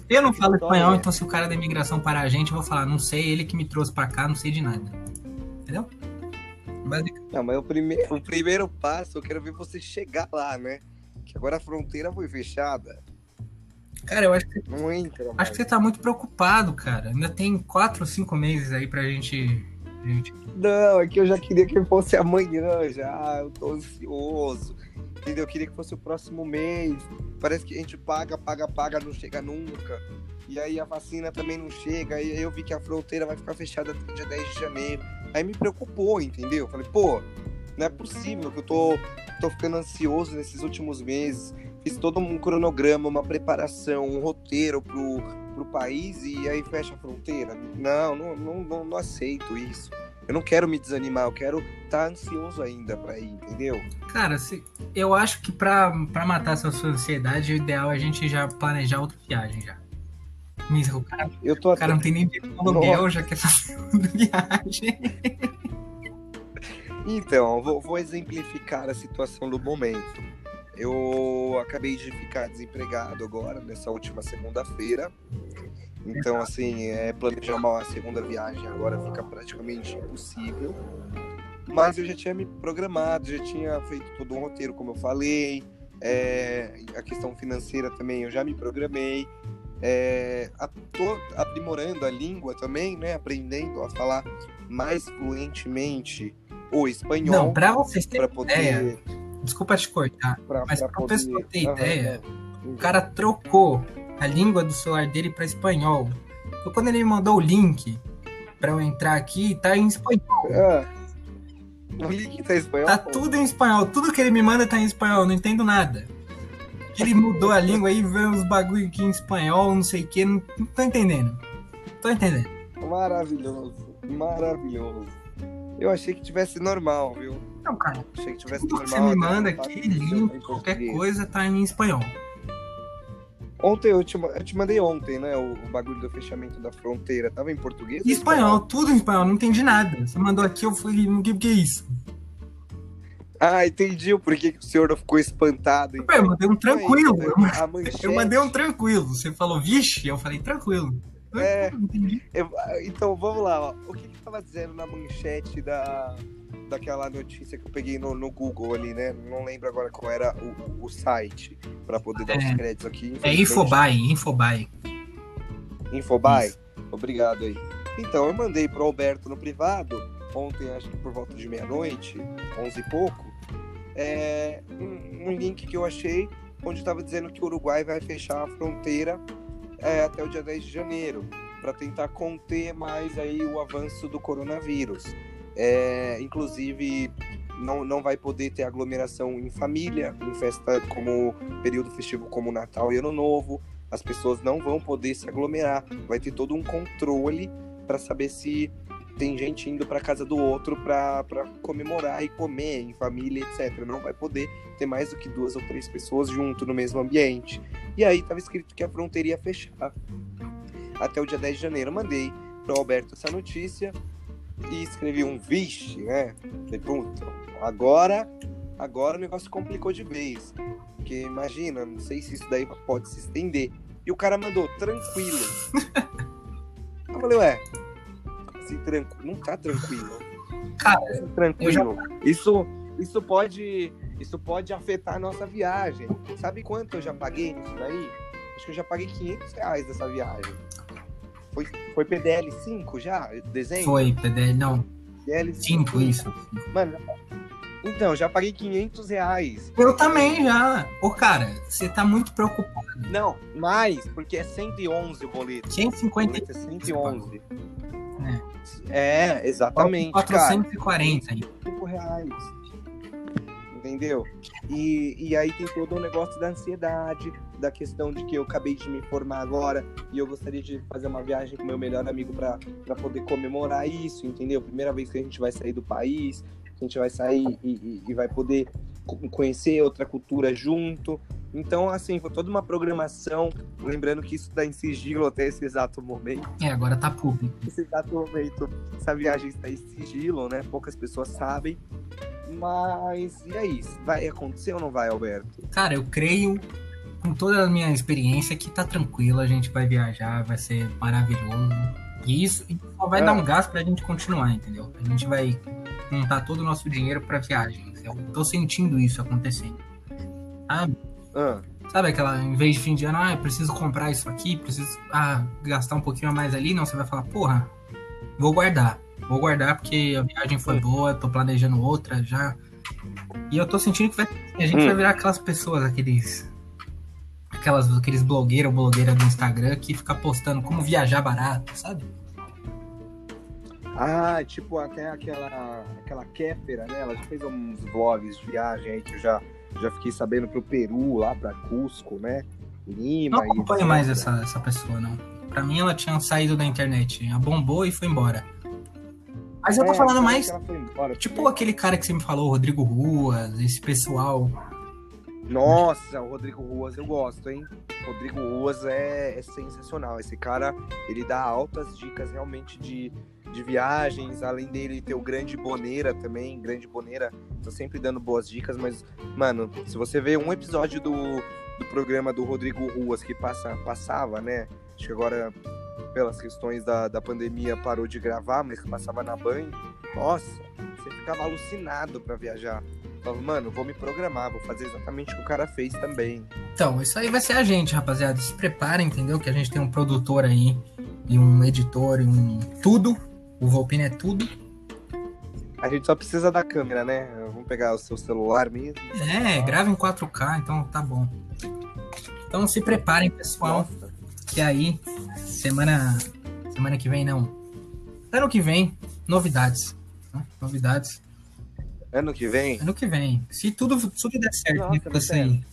S1: Eu não falo
S2: história
S1: espanhol,
S2: é
S1: então se o cara da imigração parar a gente, eu vou falar, não sei, ele que me trouxe pra cá, não sei de nada. Entendeu? Basicamente.
S2: Não, mas o primeiro, o primeiro passo, eu quero ver você chegar lá, né? Que agora a fronteira foi fechada.
S1: Cara, eu acho que,
S2: Não entra.
S1: acho
S2: mais.
S1: que você tá muito preocupado, cara. Ainda tem quatro ou cinco meses aí pra gente. gente...
S2: Não, é que eu já queria que fosse amanhã já. Eu tô ansioso. Entendeu? Eu queria que fosse o próximo mês. Parece que a gente paga, paga, paga, não chega nunca. E aí a vacina também não chega. E aí eu vi que a fronteira vai ficar fechada até dia 10 de janeiro. Aí me preocupou, entendeu? Falei, pô, não é possível que eu tô, tô ficando ansioso nesses últimos meses. Fiz todo um cronograma, uma preparação, um roteiro pro, pro país e aí fecha a fronteira. Não, não, não, não, aceito isso. Eu não quero me desanimar, eu quero estar ansioso ainda pra ir, entendeu?
S1: Cara, se, eu acho que pra matar essa sua ansiedade, o ideal é a gente já planejar outra viagem já. Mas O cara,
S2: Eu tô
S1: o
S2: até...
S1: cara não tem nem dinheiro no aluguel, já quer fazer outra viagem.
S2: Então, vou, vou exemplificar a situação do momento. Eu acabei de ficar desempregado agora, nessa última segunda-feira. Então, assim, é, planejar uma segunda viagem agora fica praticamente impossível. Mas eu já tinha me programado, já tinha feito todo um roteiro, como eu falei. É, a questão financeira também eu já me programei. É, aprimorando a língua também, né? Aprendendo a falar mais fluentemente o espanhol.
S1: Não, pra vocês terem
S2: para poder.
S1: ideia, desculpa te cortar,
S2: pra,
S1: mas
S2: pra
S1: pra pessoa ter
S2: Aham,
S1: ideia, o cara trocou a língua do celular dele pra espanhol. Então, quando ele me mandou o link pra eu entrar aqui, tá em espanhol.
S2: Ah, o link tá em espanhol?
S1: Tá
S2: pô?
S1: tudo em espanhol. Tudo que ele me manda tá em espanhol. Não entendo nada. Ele mudou a língua aí, vê uns bagulho aqui em espanhol, não sei o que. Não, não tô entendendo. Tô entendendo.
S2: Maravilhoso, maravilhoso. Eu achei que tivesse normal, viu?
S1: Não, cara.
S2: Achei que tivesse
S1: Tudo que
S2: normal.
S1: você me
S2: até
S1: manda
S2: fato
S1: aqui, link, qualquer coisa tá em espanhol.
S2: Ontem eu te, eu te mandei ontem, né? O, o bagulho do fechamento da fronteira. Tava em português?
S1: Em espanhol, tudo em espanhol, não entendi nada. Você mandou aqui, eu fui, o que, que é isso?
S2: Ah, entendi o porquê que o senhor não ficou espantado.
S1: Então. Eu mandei um tranquilo.
S2: Aí,
S1: eu,
S2: manchete...
S1: eu, mandei um tranquilo. Você falou, vixe, eu falei, tranquilo.
S2: É, eu, então, vamos lá. Ó. O que que tava dizendo na manchete da, daquela notícia que eu peguei no, no Google ali, né? Não lembro agora qual era o, o site para poder dar é, os créditos aqui.
S1: É Infobuy, Infobuy.
S2: Infobuy? Isso. Obrigado aí. Então, eu mandei pro Alberto no privado, ontem, acho que por volta de meia-noite, onze e pouco, é, um, um, link que eu achei onde estava dizendo que o Uruguai vai fechar a fronteira é, até o dia 10 de janeiro, para tentar conter mais aí o avanço do coronavírus. É, inclusive, não, não vai poder ter aglomeração em família, em festa como período festivo como Natal e Ano Novo. As pessoas não vão poder se aglomerar. Vai ter todo um controle para saber se tem gente indo para casa do outro para comemorar e comer em família, etc. Não vai poder ter mais do que duas ou três pessoas junto no mesmo ambiente. E aí estava escrito que a fronteira ia fechar até o dia 10 de janeiro. Eu mandei para o Alberto essa notícia e escrevi um vixe, né? Falei, pronto, agora, agora o negócio complicou de vez. Porque imagina, não sei se isso daí pode se estender. E o cara mandou, tranquilo. eu falei, ué, assim, tranquilo, não tá tranquilo.
S1: Cara,
S2: tranquilo. Já... Isso, isso pode. Isso pode afetar a nossa viagem. Sabe quanto eu já paguei nisso daí? Acho que eu já paguei 500 reais dessa viagem. Foi, foi PDL 5 já? Desenho?
S1: Foi, PDL, não. PDL 5, isso.
S2: Mano, então, já paguei 500 reais.
S1: Eu também já. Ô, cara, você tá muito preocupado.
S2: Não, mais, porque é 111 o boleto.
S1: 150. O
S2: boleto é 111. É, é exatamente.
S1: 440. Cara.
S2: 5 reais entendeu? E, e aí tem todo o um negócio da ansiedade, da questão de que eu acabei de me formar agora e eu gostaria de fazer uma viagem com meu melhor amigo para poder comemorar isso, entendeu? Primeira vez que a gente vai sair do país, a gente vai sair e, e, e vai poder conhecer outra cultura junto. Então, assim, foi toda uma programação. Lembrando que isso está em sigilo até esse exato momento.
S1: É, agora tá público.
S2: Esse exato momento, essa viagem está em sigilo, né? Poucas pessoas sabem. Mas, e aí? Vai acontecer ou não vai, Alberto?
S1: Cara, eu creio, com toda a minha experiência, que tá tranquilo, a gente vai viajar, vai ser maravilhoso. E isso só vai é. dar um gás pra gente continuar, entendeu? A gente vai montar todo o nosso dinheiro pra viagem. Eu tô sentindo isso acontecendo. Sabe?
S2: Ah.
S1: Sabe aquela, em vez de fim de ano, ah, eu preciso comprar isso aqui, preciso ah, gastar um pouquinho a mais ali, não, você vai falar, porra, vou guardar. Vou guardar porque a viagem foi boa, tô planejando outra já. E eu tô sentindo que vai, a gente hum. vai virar aquelas pessoas, aqueles. Aquelas, aqueles blogueiros ou blogueiras do Instagram que fica postando como viajar barato, sabe?
S2: Ah, tipo até aquela aquela Kéfera, né? Ela já fez uns vlogs de viagem aí que eu já, já fiquei sabendo pro Peru, lá pra Cusco, né? Lima.
S1: Não acompanho mais essa, essa pessoa, não. Pra mim ela tinha saído da internet. Ela bombou e foi embora. Mas eu tô é, falando mais. Tipo também. aquele cara que você me falou, Rodrigo Ruas, esse pessoal.
S2: Nossa, o Rodrigo Ruas eu gosto, hein? Rodrigo Ruas é, é, sensacional. Esse cara, ele dá altas dicas realmente de, de viagens. Além dele ter o Grande Boneira também. Grande Boneira, tô sempre dando boas dicas, mas, mano, se você vê um episódio do, do programa do Rodrigo Ruas que passa, passava, né? Acho que agora pelas questões da, da pandemia, parou de gravar, mas passava na Band, nossa, você ficava alucinado para viajar. Falava, mano, vou me programar, vou fazer exatamente o que o cara fez também.
S1: Então, isso aí vai ser a gente, rapaziada. Se prepara, entendeu? Que a gente tem um produtor aí, e um editor, e um tudo. O Volpine é tudo.
S2: A gente só precisa da câmera, né? Vamos pegar o seu celular mesmo.
S1: É, grava em 4K, então tá bom. Então se preparem, pessoal. Nossa. Que aí semana semana que vem não. Ano que vem, novidades. Né? Novidades.
S2: Ano que vem?
S1: Ano que vem. Se tudo, tudo der certo, Nossa, mas,
S2: aí,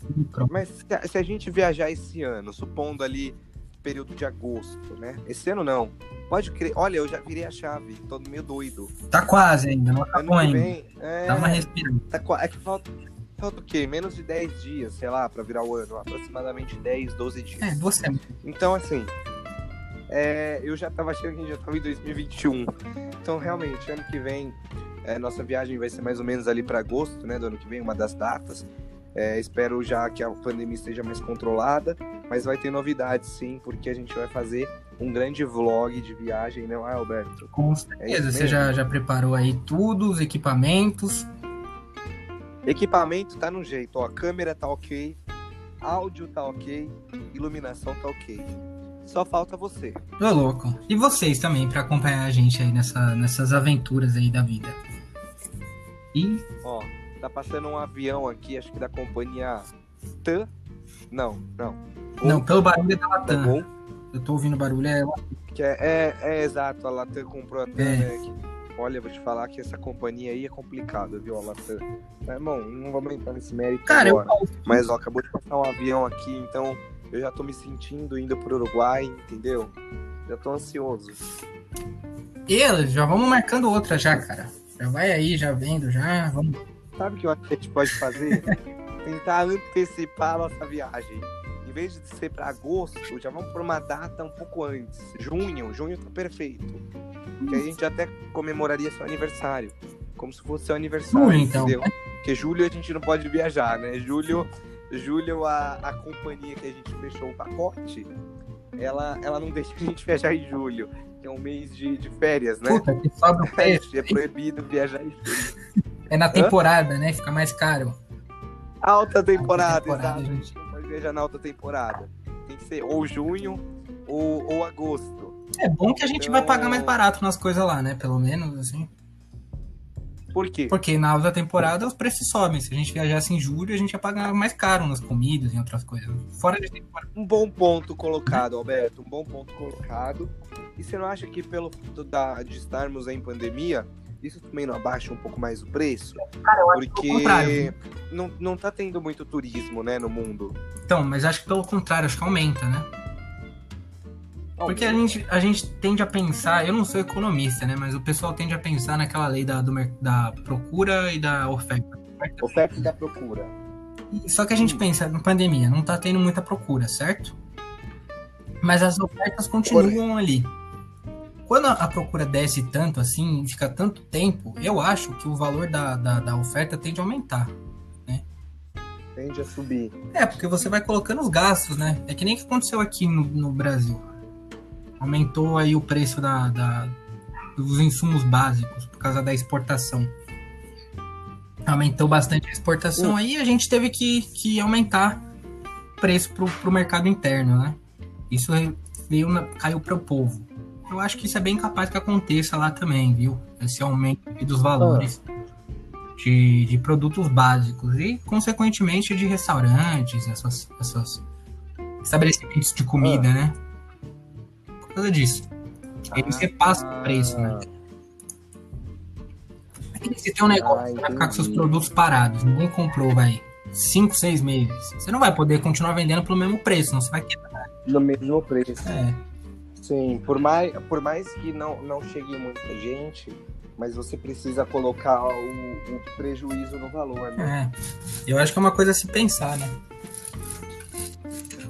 S2: mas se, se a gente viajar esse ano, supondo ali período de agosto, né? Esse ano não. Pode crer. Olha, eu já virei a chave. Tô meio doido.
S1: Tá quase ainda, não acabou ainda. Vem, é... Dá uma respirada.
S2: Tá, é que falta, falta o quê? Menos de 10 dias, sei lá, pra virar o ano. Aproximadamente 10, 12 dias.
S1: É, você.
S2: Então, assim, é, eu já tava achando que a gente já tava em 2021. Então, realmente, ano que vem É, nossa viagem vai ser mais ou menos ali para agosto, né, do ano que vem, uma das datas. É, espero já que a pandemia esteja mais controlada, mas vai ter novidades sim, porque a gente vai fazer um grande vlog de viagem, não é, Alberto?
S1: Com certeza, é você já, já preparou aí tudo, os equipamentos?
S2: Equipamento tá no jeito, ó, a câmera tá ok, áudio tá ok, iluminação tá ok. Só falta você.
S1: Ô, louco. E vocês também, para acompanhar a gente aí nessa, nessas aventuras aí da vida.
S2: E. Ó, tá passando um avião aqui, acho que da companhia TAM. Não, não.
S1: Não, pelo barulho é da Latam. Tá Eu tô ouvindo barulho, é.
S2: Que é, é, é exato, a Latam comprou a TAM, é. né? Que, olha, vou te falar que essa companhia aí é complicada, viu, a Latam. Mas, irmão, não vamos entrar nesse mérito Cara, agora. Eu... Mas, ó, acabou de passar um avião aqui, então eu já tô me sentindo indo pro Uruguai, entendeu? Já tô ansioso.
S1: E já vamos marcando outra já, cara. Já vai aí, já vendo, já. Vamos.
S2: Sabe o que eu acho que a gente pode fazer? Tentar antecipar a nossa viagem. Em vez de ser para agosto, já vamos para uma data um pouco antes. Junho, junho tá perfeito. Que a gente até comemoraria seu aniversário. Como se fosse seu aniversário, então. entendeu? Porque julho a gente não pode viajar, né? Julho Julho, a, a companhia que a gente fechou o pacote, ela, ela não deixa a gente viajar em julho, que é um mês de, de férias, né?
S1: Puta, que sobra o peixe.
S2: é proibido viajar em julho.
S1: É na temporada, Hã? né? Fica mais caro.
S2: Alta temporada, alta temporada exato. Gente. Não pode viajar na alta temporada. Tem que ser ou junho ou, ou agosto.
S1: É bom que a gente então... vai pagar mais barato nas coisas lá, né? Pelo menos, assim.
S2: Por quê?
S1: Porque na alta temporada os preços sobem. Se a gente viajasse em julho, a gente ia pagar mais caro nas comidas e outras coisas. Fora de temporada.
S2: Um bom ponto colocado, Alberto. Um bom ponto colocado. E você não acha que pelo fato da, de estarmos em pandemia, isso também não abaixa um pouco mais o preço?
S1: Cara, eu acho Porque
S2: que não, não tá tendo muito turismo, né, no mundo.
S1: Então, mas acho que pelo contrário, acho que aumenta, né? Porque a gente, a gente tende a pensar, eu não sou economista, né? Mas o pessoal tende a pensar naquela lei da, do, da procura e da oferta.
S2: Oferta e da procura.
S1: Só que a gente hum. pensa, na pandemia, não tá tendo muita procura, certo? Mas as ofertas continuam ali. Quando a procura desce tanto assim, fica tanto tempo, eu acho que o valor da, da, da oferta tende a aumentar. Né?
S2: Tende a subir.
S1: É, porque você vai colocando os gastos, né? É que nem que aconteceu aqui no, no Brasil aumentou aí o preço da, da, dos insumos básicos por causa da exportação. Aumentou bastante a exportação, uh. aí a gente teve que, que aumentar o preço para o mercado interno, né? Isso veio na, caiu para o povo. Eu acho que isso é bem capaz que aconteça lá também, viu? Esse aumento dos valores uh. de, de produtos básicos e, consequentemente, de restaurantes, essas, essas estabelecimentos de comida, uh. né? por causa disso. Aí você passa o preço, né? Você tem um negócio ah, vai ficar com seus produtos parados, ninguém comprou, vai. 5, 6 meses. Você não vai poder continuar vendendo pelo mesmo preço, senão você vai quebrar.
S2: No mesmo preço.
S1: É.
S2: Sim, por mais, por mais que não, não chegue muita gente, mas você precisa colocar o, o prejuízo no valor,
S1: né? É. Eu acho que é uma coisa a se pensar, né?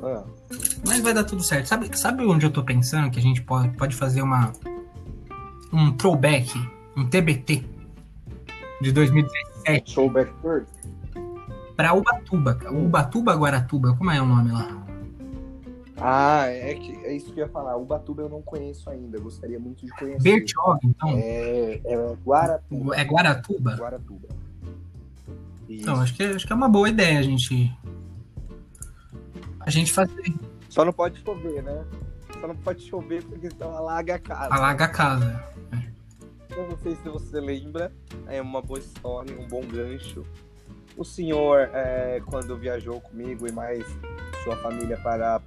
S1: Ah. Mas vai dar tudo certo. Sabe, sabe onde eu tô pensando que a gente pode, pode fazer uma um throwback, um TBT de 2017?
S2: Throwback tour?
S1: Pra Ubatuba. Ubatuba Guaratuba, como é o nome lá?
S2: Ah, é, que, é isso que eu ia falar. Ubatuba eu não conheço ainda. Gostaria muito de conhecer.
S1: Bertioga, então?
S2: É, é Guaratuba.
S1: É Guaratuba?
S2: Guaratuba.
S1: Isso. Então, acho que, acho que é uma boa ideia a gente. A gente fazer.
S2: Só não pode chover, né? Só não pode chover porque senão alaga a casa.
S1: Alaga a casa.
S2: Eu não sei se você lembra, é uma boa história, um bom gancho. O senhor, é, quando viajou comigo e mais sua família para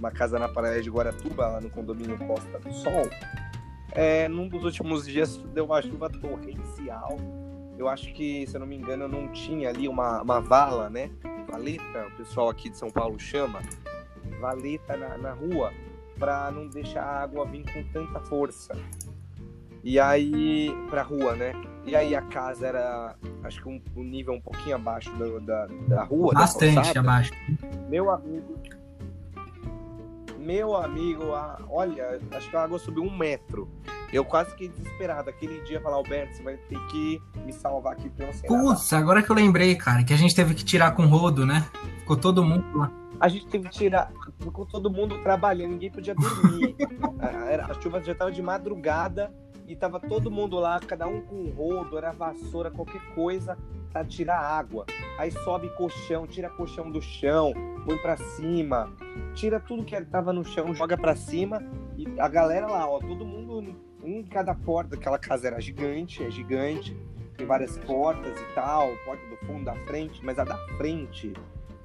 S2: uma casa na praia de Guaratuba, lá no condomínio Costa do Sol, é, num dos últimos dias deu uma chuva torrencial. Eu acho que, se eu não me engano, não tinha ali uma, uma vala, né? Valeta, o pessoal aqui de São Paulo chama valeta na, na rua para não deixar a água vir com tanta força. E aí, pra rua, né? E aí a casa era, acho que um, um nível um pouquinho abaixo da, da, da rua.
S1: Bastante da abaixo.
S2: Meu amigo. Meu amigo, a, olha, acho que a água subiu um metro. Eu quase fiquei desesperado. Aquele dia falar, Alberto, você vai ter que me salvar aqui sei nadar.
S1: Putz, agora que eu lembrei, cara, que a gente teve que tirar com rodo, né? Ficou todo mundo lá.
S2: A gente teve que tirar, ficou todo mundo trabalhando, ninguém podia dormir. Ah, era- a chuva já tava de madrugada e tava todo mundo lá, cada um com um rodo, era vassoura, qualquer coisa, pra tirar água. Aí sobe colchão, tira colchão do chão, põe pra cima, tira tudo que tava no chão, joga pra cima e a galera lá, ó, todo mundo um em cada porta, aquela casa era gigante, é gigante, tem várias portas e tal, porta do fundo, da frente, mas a da frente,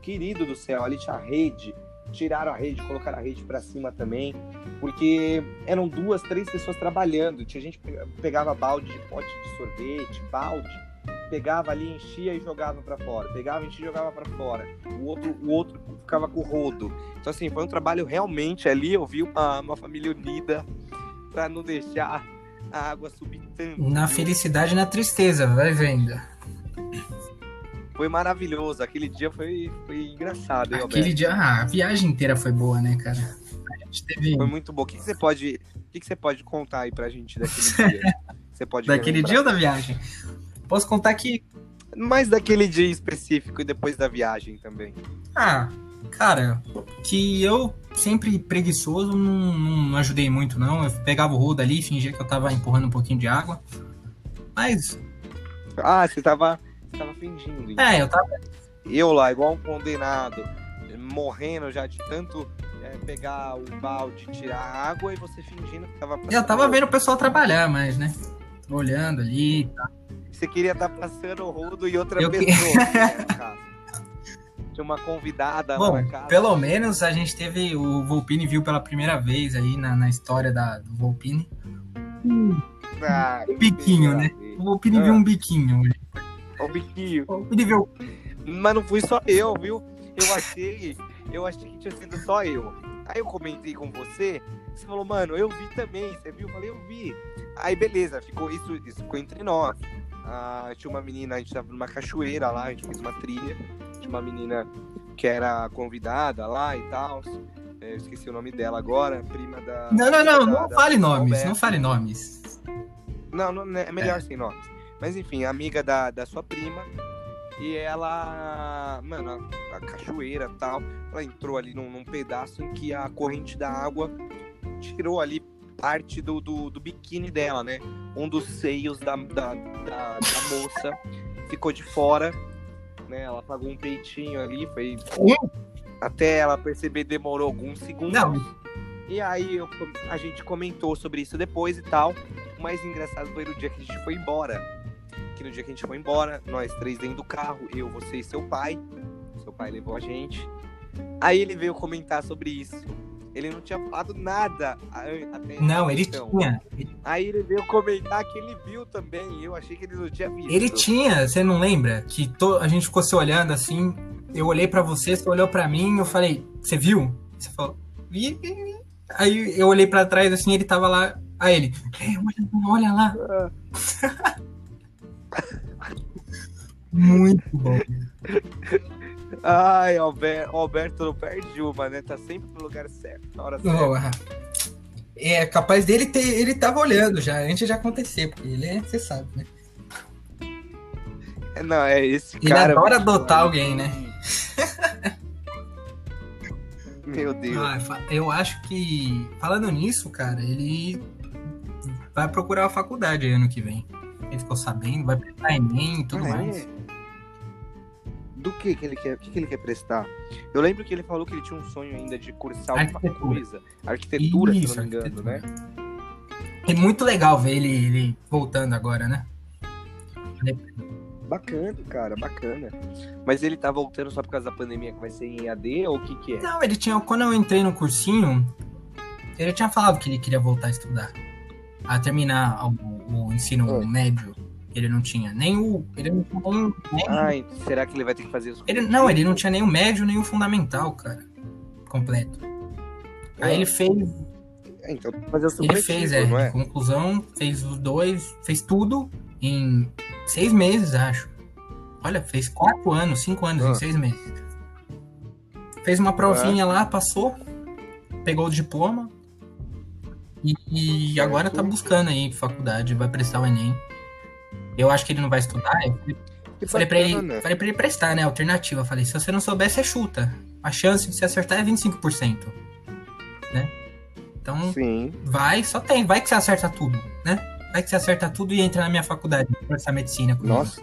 S2: querido do céu, ali tinha rede, tiraram a rede, colocaram a rede pra cima também, porque eram duas, três pessoas trabalhando, tinha gente que pegava balde de pote de sorvete, balde, pegava ali, enchia e jogava pra fora, pegava, enchia e jogava pra fora, o outro, o outro ficava com o rodo, então assim, foi um trabalho realmente ali, eu vi uma, uma família unida pra não deixar a água subir tanto.
S1: Na felicidade e na tristeza, vai vendo.
S2: Foi maravilhoso. Aquele dia foi, foi engraçado, hein,
S1: Aquele
S2: Alberto?
S1: dia, ah, a viagem inteira foi boa, né, cara? A gente teve.
S2: Foi muito bom. O que, que você pode. O que, que você pode contar aí pra gente daquele dia? Você pode
S1: Daquele dia ou da viagem? Posso contar que.
S2: Mais daquele dia específico e depois da viagem também.
S1: Ah, cara, que eu sempre preguiçoso não, não ajudei muito, não. Eu pegava o rodo ali, fingia que eu tava empurrando um pouquinho de água. Mas,
S2: Ah, você tava, você tava fingindo. então.
S1: é, eu tava.
S2: Eu lá, igual um condenado, morrendo já de tanto é, pegar o balde, tirar a água e você fingindo que tava
S1: Eu tava vendo o pessoal trabalhar, mas, né? Olhando ali. tá.
S2: Você queria estar passando o rodo e outra
S1: Eu que-
S2: pessoa. né, no caso. Tinha uma convidada lá
S1: Bom,
S2: na casa.
S1: pelo menos a gente teve. O Volpini viu pela primeira vez aí na, na história da, do Volpini.
S2: Ah,
S1: Um biquinho, né? O Volpini
S2: Ah.
S1: viu um biquinho.
S2: O biquinho.
S1: O Volpini viu.
S2: Mas não fui só eu, viu? Eu achei, eu achei que tinha sido só eu. Aí eu comentei com você, você falou, mano, eu vi também, você viu? Eu falei, eu vi. Aí beleza, ficou isso, isso ficou entre nós. Ah, tinha uma menina, a gente tava numa cachoeira lá, a gente fez uma trilha. Tinha uma menina que era convidada lá e tal. É, eu esqueci o nome dela agora, prima da.
S1: Não, não, não,
S2: da-
S1: não
S2: da-
S1: fale
S2: da
S1: nomes, não fale nomes.
S2: Não, não é melhor sem nomes. Mas enfim, amiga da, da sua prima. E ela, mano, a, a cachoeira e tal, ela entrou ali num, num pedaço em que a corrente da água tirou ali parte do, do, do biquíni dela, né? Um dos seios da, da, da, da moça ficou de fora, né? Ela apagou um peitinho ali, foi. Até ela perceber demorou alguns segundos.
S1: Não,
S2: E aí eu- a gente comentou sobre isso depois e tal. O mais engraçado foi no dia que a gente foi embora. Que no dia que a gente foi embora, nós três dentro do carro, eu, você e seu pai. Seu pai levou a gente. Aí ele veio comentar sobre isso. Ele não tinha falado nada até
S1: não, ele tinha.
S2: Aí ele veio comentar que ele viu também. Eu achei que ele não tinha visto.
S1: Ele tinha, você não lembra? Que to- a gente ficou se olhando assim. Eu olhei pra você, você olhou pra mim, eu falei, você viu? Você falou, vi. vi, vi." Aí eu olhei pra trás assim, ele tava lá. Aí ele, é, olha, olha lá. Muito bom.
S2: Ai, Alberto, Alberto não perde uma, né? Tá sempre no lugar certo, na hora certa.
S1: Não, é capaz dele ter. Ele tava olhando já, antes de acontecer, porque ele é, você sabe, né?
S2: Não, é esse
S1: Ele
S2: cara.
S1: adora
S2: muito
S1: adotar
S2: bom.
S1: alguém, né?
S2: Meu Deus.
S1: Ah, eu acho que, falando nisso, cara, ele vai procurar a faculdade ano que vem. Ele ficou sabendo, vai prestar Enem e tudo
S2: Ah, é? Do que que ele quer? Que, que ele quer prestar? Eu lembro que ele falou que ele tinha um sonho ainda de cursar alguma coisa. Arquitetura, se
S1: Isso,
S2: não me engano, né?
S1: É muito legal ver ele, ele voltando agora, né?
S2: Bacana, cara, bacana. Mas ele tá voltando só por causa da pandemia que vai ser em EAD ou o que que é?
S1: Não, ele tinha. Quando eu entrei no cursinho, ele tinha falado que ele queria voltar a estudar. A terminar o, o ensino
S2: É.
S1: médio. Ele não tinha nem o. Ele não tinha nem médio.
S2: Ai, será que ele vai ter que fazer os
S1: Ele, não, ele não tinha nem o médio nem o fundamental, cara. Completo. Aí ele fez
S2: Então fazer o
S1: Ele fez, é,
S2: é?
S1: conclusão, fez os dois, fez tudo em seis meses, acho. Olha, fez quatro anos, cinco anos
S2: Ah.
S1: em seis meses. Fez uma provinha lá, passou, pegou o diploma E, e agora tá buscando aí faculdade, vai prestar o Enem. Eu acho que ele não vai estudar. Eu falei, falei, pra ele, falei pra ele prestar, né? Alternativa. Eu falei, se você não souber, você chuta. A chance de você acertar é 25%. Né? Então,
S2: Sim.
S1: vai, só tem. Vai que você acerta tudo, né? Vai que você acerta tudo e entra na minha faculdade pra essa medicina. comigo.
S2: Nossa.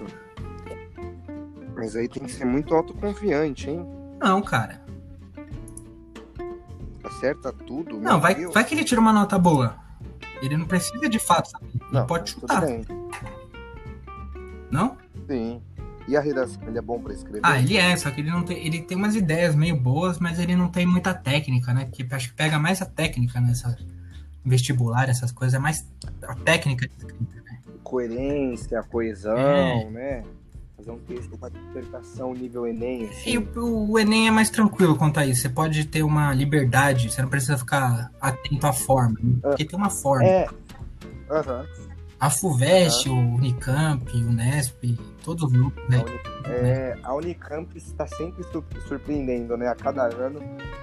S2: Mas aí tem que ser muito autoconfiante, hein?
S1: Não, cara.
S2: Acerta tudo.
S1: Não, vai,
S2: Deus.
S1: vai que ele tira uma nota boa. Ele não precisa de fato, sabe? Ele
S2: Não,
S1: pode
S2: tudo
S1: chutar. Não?
S2: Sim. E a redação, ele é bom pra escrever?
S1: Ah, ele é, só que ele não tem. Ele tem umas ideias meio boas, mas ele não tem muita técnica, né? Porque acho que pega mais a técnica nessa vestibular, essas coisas, é mais a técnica de escrita, né?
S2: Coerência, coesão,
S1: É.
S2: né? Fazer um texto, uma dissertação nível Enem, assim.
S1: E o, o Enem é mais tranquilo quanto a isso. Você pode ter uma liberdade, você não precisa ficar atento à forma. né? Porque tem uma forma.
S2: É. Aham.
S1: A FUVEST, o Unicamp, o Unesp, todos os grupos, né?
S2: A, Uni- é, a Unicamp está sempre sur- surpreendendo, né? A cada ano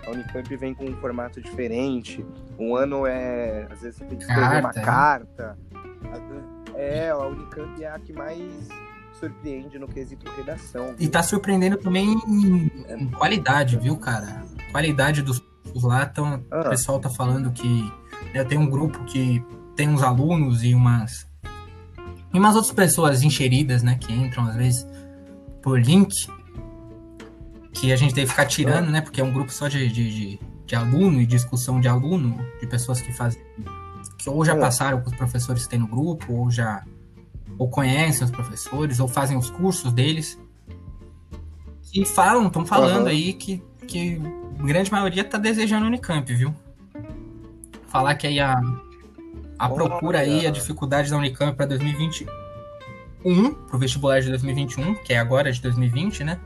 S2: a Unicamp vem com um formato diferente. Um ano é. Às vezes você tem que escrever uma
S1: Carta, né?
S2: vezes- é, a Unicamp é a que mais surpreende no quesito redação.
S1: E
S2: viu?
S1: tá surpreendendo também em, em qualidade, viu, cara? Qualidade dos lá. Tão,
S2: Ah.
S1: O pessoal tá falando que eu tenho um grupo que tem uns alunos e umas. E umas outras pessoas encheridas, né? Que entram às vezes por link. Que a gente tem que ficar tirando, né? Porque é um grupo só de, de, de, de aluno e discussão de aluno, de pessoas que fazem. Que ou já
S2: Ah.
S1: passaram com os professores que tem no grupo, ou já. Ou conhecem os professores, ou fazem os cursos deles. Que falam, estão falando
S2: Aham.
S1: aí que, que grande maioria tá desejando Unicamp, viu? Falar que aí a, a procura aí, a dificuldade da Unicamp para 2021, pro vestibular de 2021, que é agora de 2020, né?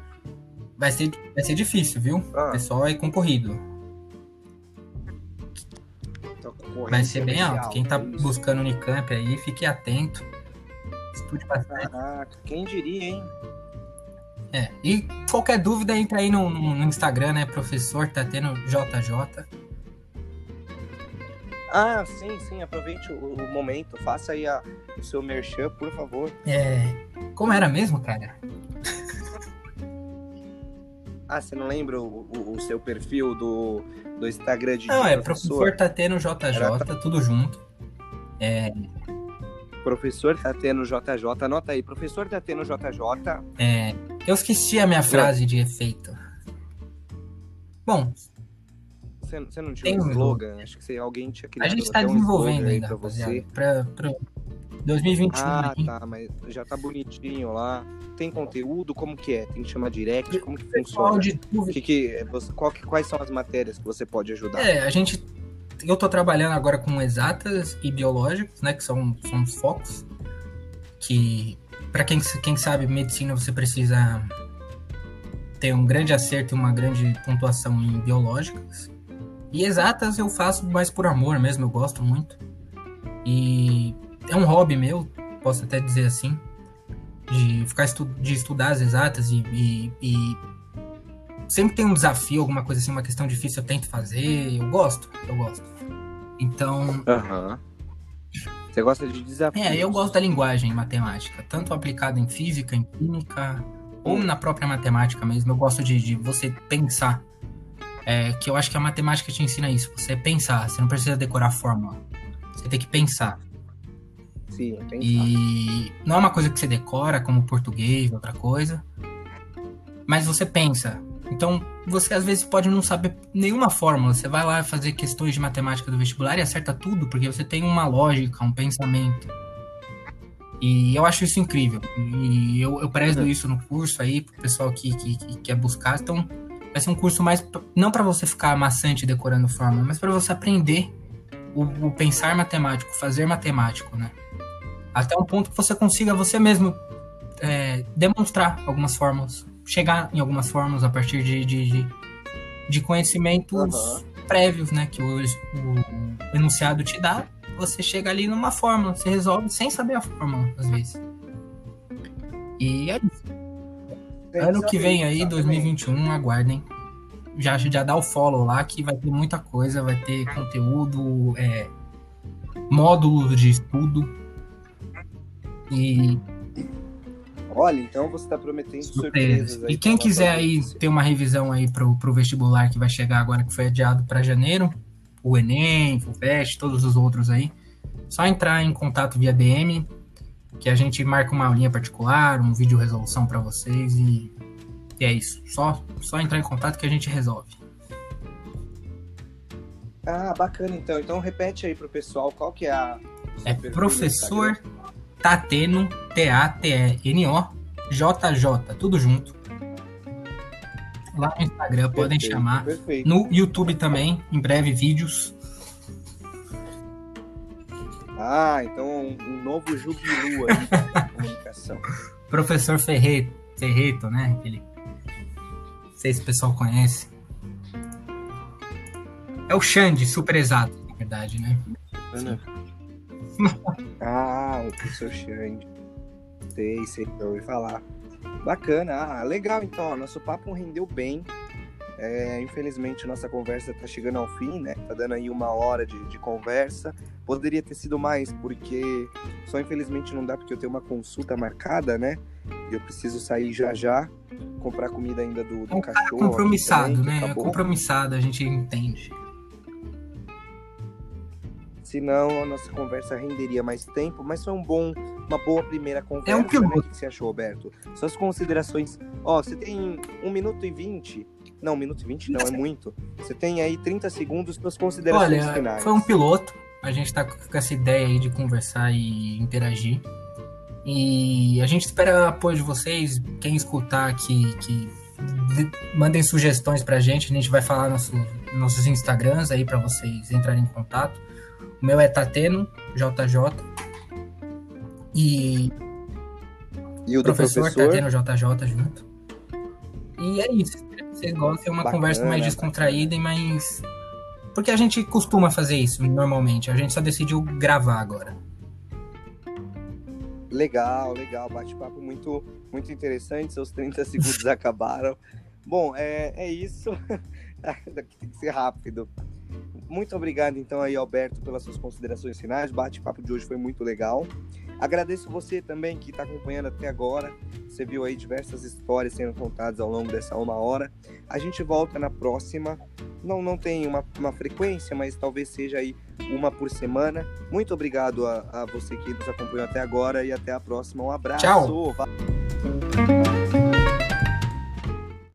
S1: Vai ser, vai ser difícil, viu?
S2: Ah.
S1: O pessoal é concorrido.
S2: A concorrência
S1: Vai ser bem alto. Quem tá
S2: é isso.
S1: buscando Unicamp aí, fique atento. Estude bastante.
S2: Caraca, quem diria, hein?
S1: É. E qualquer dúvida, entra aí no, no- no Instagram, né? Professor tá tendo JJ.
S2: Ah, sim, sim, aproveite o, o momento, faça aí a- o seu merchan, por favor.
S1: É. Como era mesmo, cara?
S2: Ah, você não lembra o, o- o seu perfil do, do Instagram de
S1: Não, é
S2: professor?
S1: professor tendo JJ,
S2: Era
S1: tudo junto.
S2: Professor tá tendo JJ, anota aí, professor tendo JJ.
S1: É, eu esqueci a minha frase de efeito. Bom,
S2: Você, você não tinha
S1: Tem
S2: um
S1: um
S2: slogan? Acho que você, alguém tinha
S1: a
S2: criado
S1: gente tá
S2: até um
S1: desenvolvendo
S2: aí
S1: ainda,
S2: pra você.
S1: Pra, pra 2021
S2: Ah,
S1: aí.
S2: tá, mas já tá bonitinho lá. Tem conteúdo? Como que é? Tem que chamar direct? Como que funciona?
S1: de dúvida.
S2: que que, você, qual que- quais são as matérias que você pode ajudar?
S1: É, a gente. Eu tô trabalhando agora com exatas e biológicos, né? Que são, são os focos. Que, pra quem, quem sabe, medicina você precisa ter um grande acerto e uma grande pontuação em biológicas. E exatas eu faço mais por amor mesmo, eu gosto muito. E é um hobby meu, posso até dizer assim, de ficar estu de estudar as exatas e, e- e sempre tem um desafio, alguma coisa assim, uma questão difícil eu tento fazer, eu gosto, eu gosto. Então,
S2: Aham. Você gosta de desafios?
S1: é, eu gosto da linguagem matemática, tanto aplicada em física, em química, ou na própria matemática mesmo. Eu gosto de, de você pensar. É, que eu acho que a matemática te ensina isso, você pensar, você não precisa decorar a fórmula. Você tem que pensar.
S2: Sim, pensar.
S1: E não é uma coisa que você decora, como português, outra coisa. Mas você pensa. Então, você às vezes pode não saber nenhuma fórmula. Você vai lá fazer questões de matemática do vestibular e acerta tudo, porque você tem uma lógica, um pensamento. E eu acho isso incrível. E eu, eu prezo
S2: Uhum.
S1: isso no curso aí, pro pessoal que, que, que quer buscar. Então, vai ser um curso mais. Não para você ficar maçante decorando fórmula, mas para você aprender o, o pensar matemático, fazer matemático, né? Até um ponto que você consiga você mesmo é, demonstrar algumas fórmulas, chegar em algumas fórmulas a partir de, de, de, conhecimentos
S2: Aham.
S1: prévios, né? Que o, o enunciado te dá. Você chega ali numa fórmula, você resolve sem saber a fórmula, às vezes. E é isso. Ano que vem aí,
S2: exatamente.
S1: 2021, aguardem. Já, já dá o follow lá que vai ter muita coisa, vai ter conteúdo, é, módulos de estudo. E
S2: Olha, então você está prometendo surpresas. surpresas
S1: e quem quiser aí ter uma revisão aí pro, pro vestibular que vai chegar agora, que foi adiado para janeiro, o Enem, o FUVEST, todos os outros aí, só entrar em contato via DM, que a gente marca uma aulinha particular, um vídeo resolução para vocês e, e, é isso. Só, só entrar em contato que a gente resolve.
S2: Ah, bacana então. Então repete aí pro pessoal qual que é a.
S1: É professor Tateno, T-A-T-E-N-O, J-J, tudo junto. Lá no Instagram perfeito, podem chamar. Perfeito. No YouTube também, em breve vídeos.
S2: Ah, então um novo Jubilu aí da comunicação.
S1: Professor Ferreto, né? Aquele... Não sei se o pessoal conhece. É o Xande, super exato, na verdade, né? Ana.
S2: ah, o professor Xande. Sei, sei, eu ouvi falar. Bacana, ah, legal então, nosso papo rendeu bem. É, infelizmente, nossa conversa está chegando ao fim, né? Tá dando aí uma hora de, de, conversa. Poderia ter sido mais, porque só infelizmente não dá, porque eu tenho uma consulta marcada, né? E eu preciso sair já já, comprar comida ainda do, do é um cachorro.
S1: compromissado, também, né? É compromissado, a gente entende.
S2: Senão a nossa conversa renderia mais tempo, mas foi um bom, uma boa primeira conversa.
S1: É um piloto. Né?
S2: O que você achou, Alberto? Suas considerações. Ó, você tem um minuto e vinte. Não, minuto e vinte não, é muito. Você tem aí 30 segundos para as considerações
S1: Olha,
S2: finais.
S1: Foi um piloto. A gente tá com essa ideia aí de conversar e interagir. E a gente espera o apoio de vocês. Quem escutar aqui, que mandem sugestões pra gente. A gente vai falar nos nossos Instagrams aí para vocês entrarem em contato. O meu é Tateno, JJ. E.
S2: E o professor, professor
S1: Tateno JJ junto. E é isso. Vocês gostam, é uma bacana, conversa mais descontraída e mais. Porque a gente costuma fazer isso normalmente. A gente só decidiu gravar agora.
S2: Legal, legal. Bate-papo muito, muito interessante. Seus 30 segundos acabaram. Bom, é, é isso. Tem que ser rápido. Muito obrigado, então, aí, Alberto, pelas suas considerações finais. O bate-papo de hoje foi muito legal. Agradeço você também que está acompanhando até agora. Você viu aí diversas histórias sendo contadas ao longo dessa uma hora. A gente volta na próxima. Não, não tem uma, uma frequência, mas talvez seja aí uma por semana. Muito obrigado a, a você que nos acompanhou até agora e até a próxima. Um abraço.
S1: Tchau.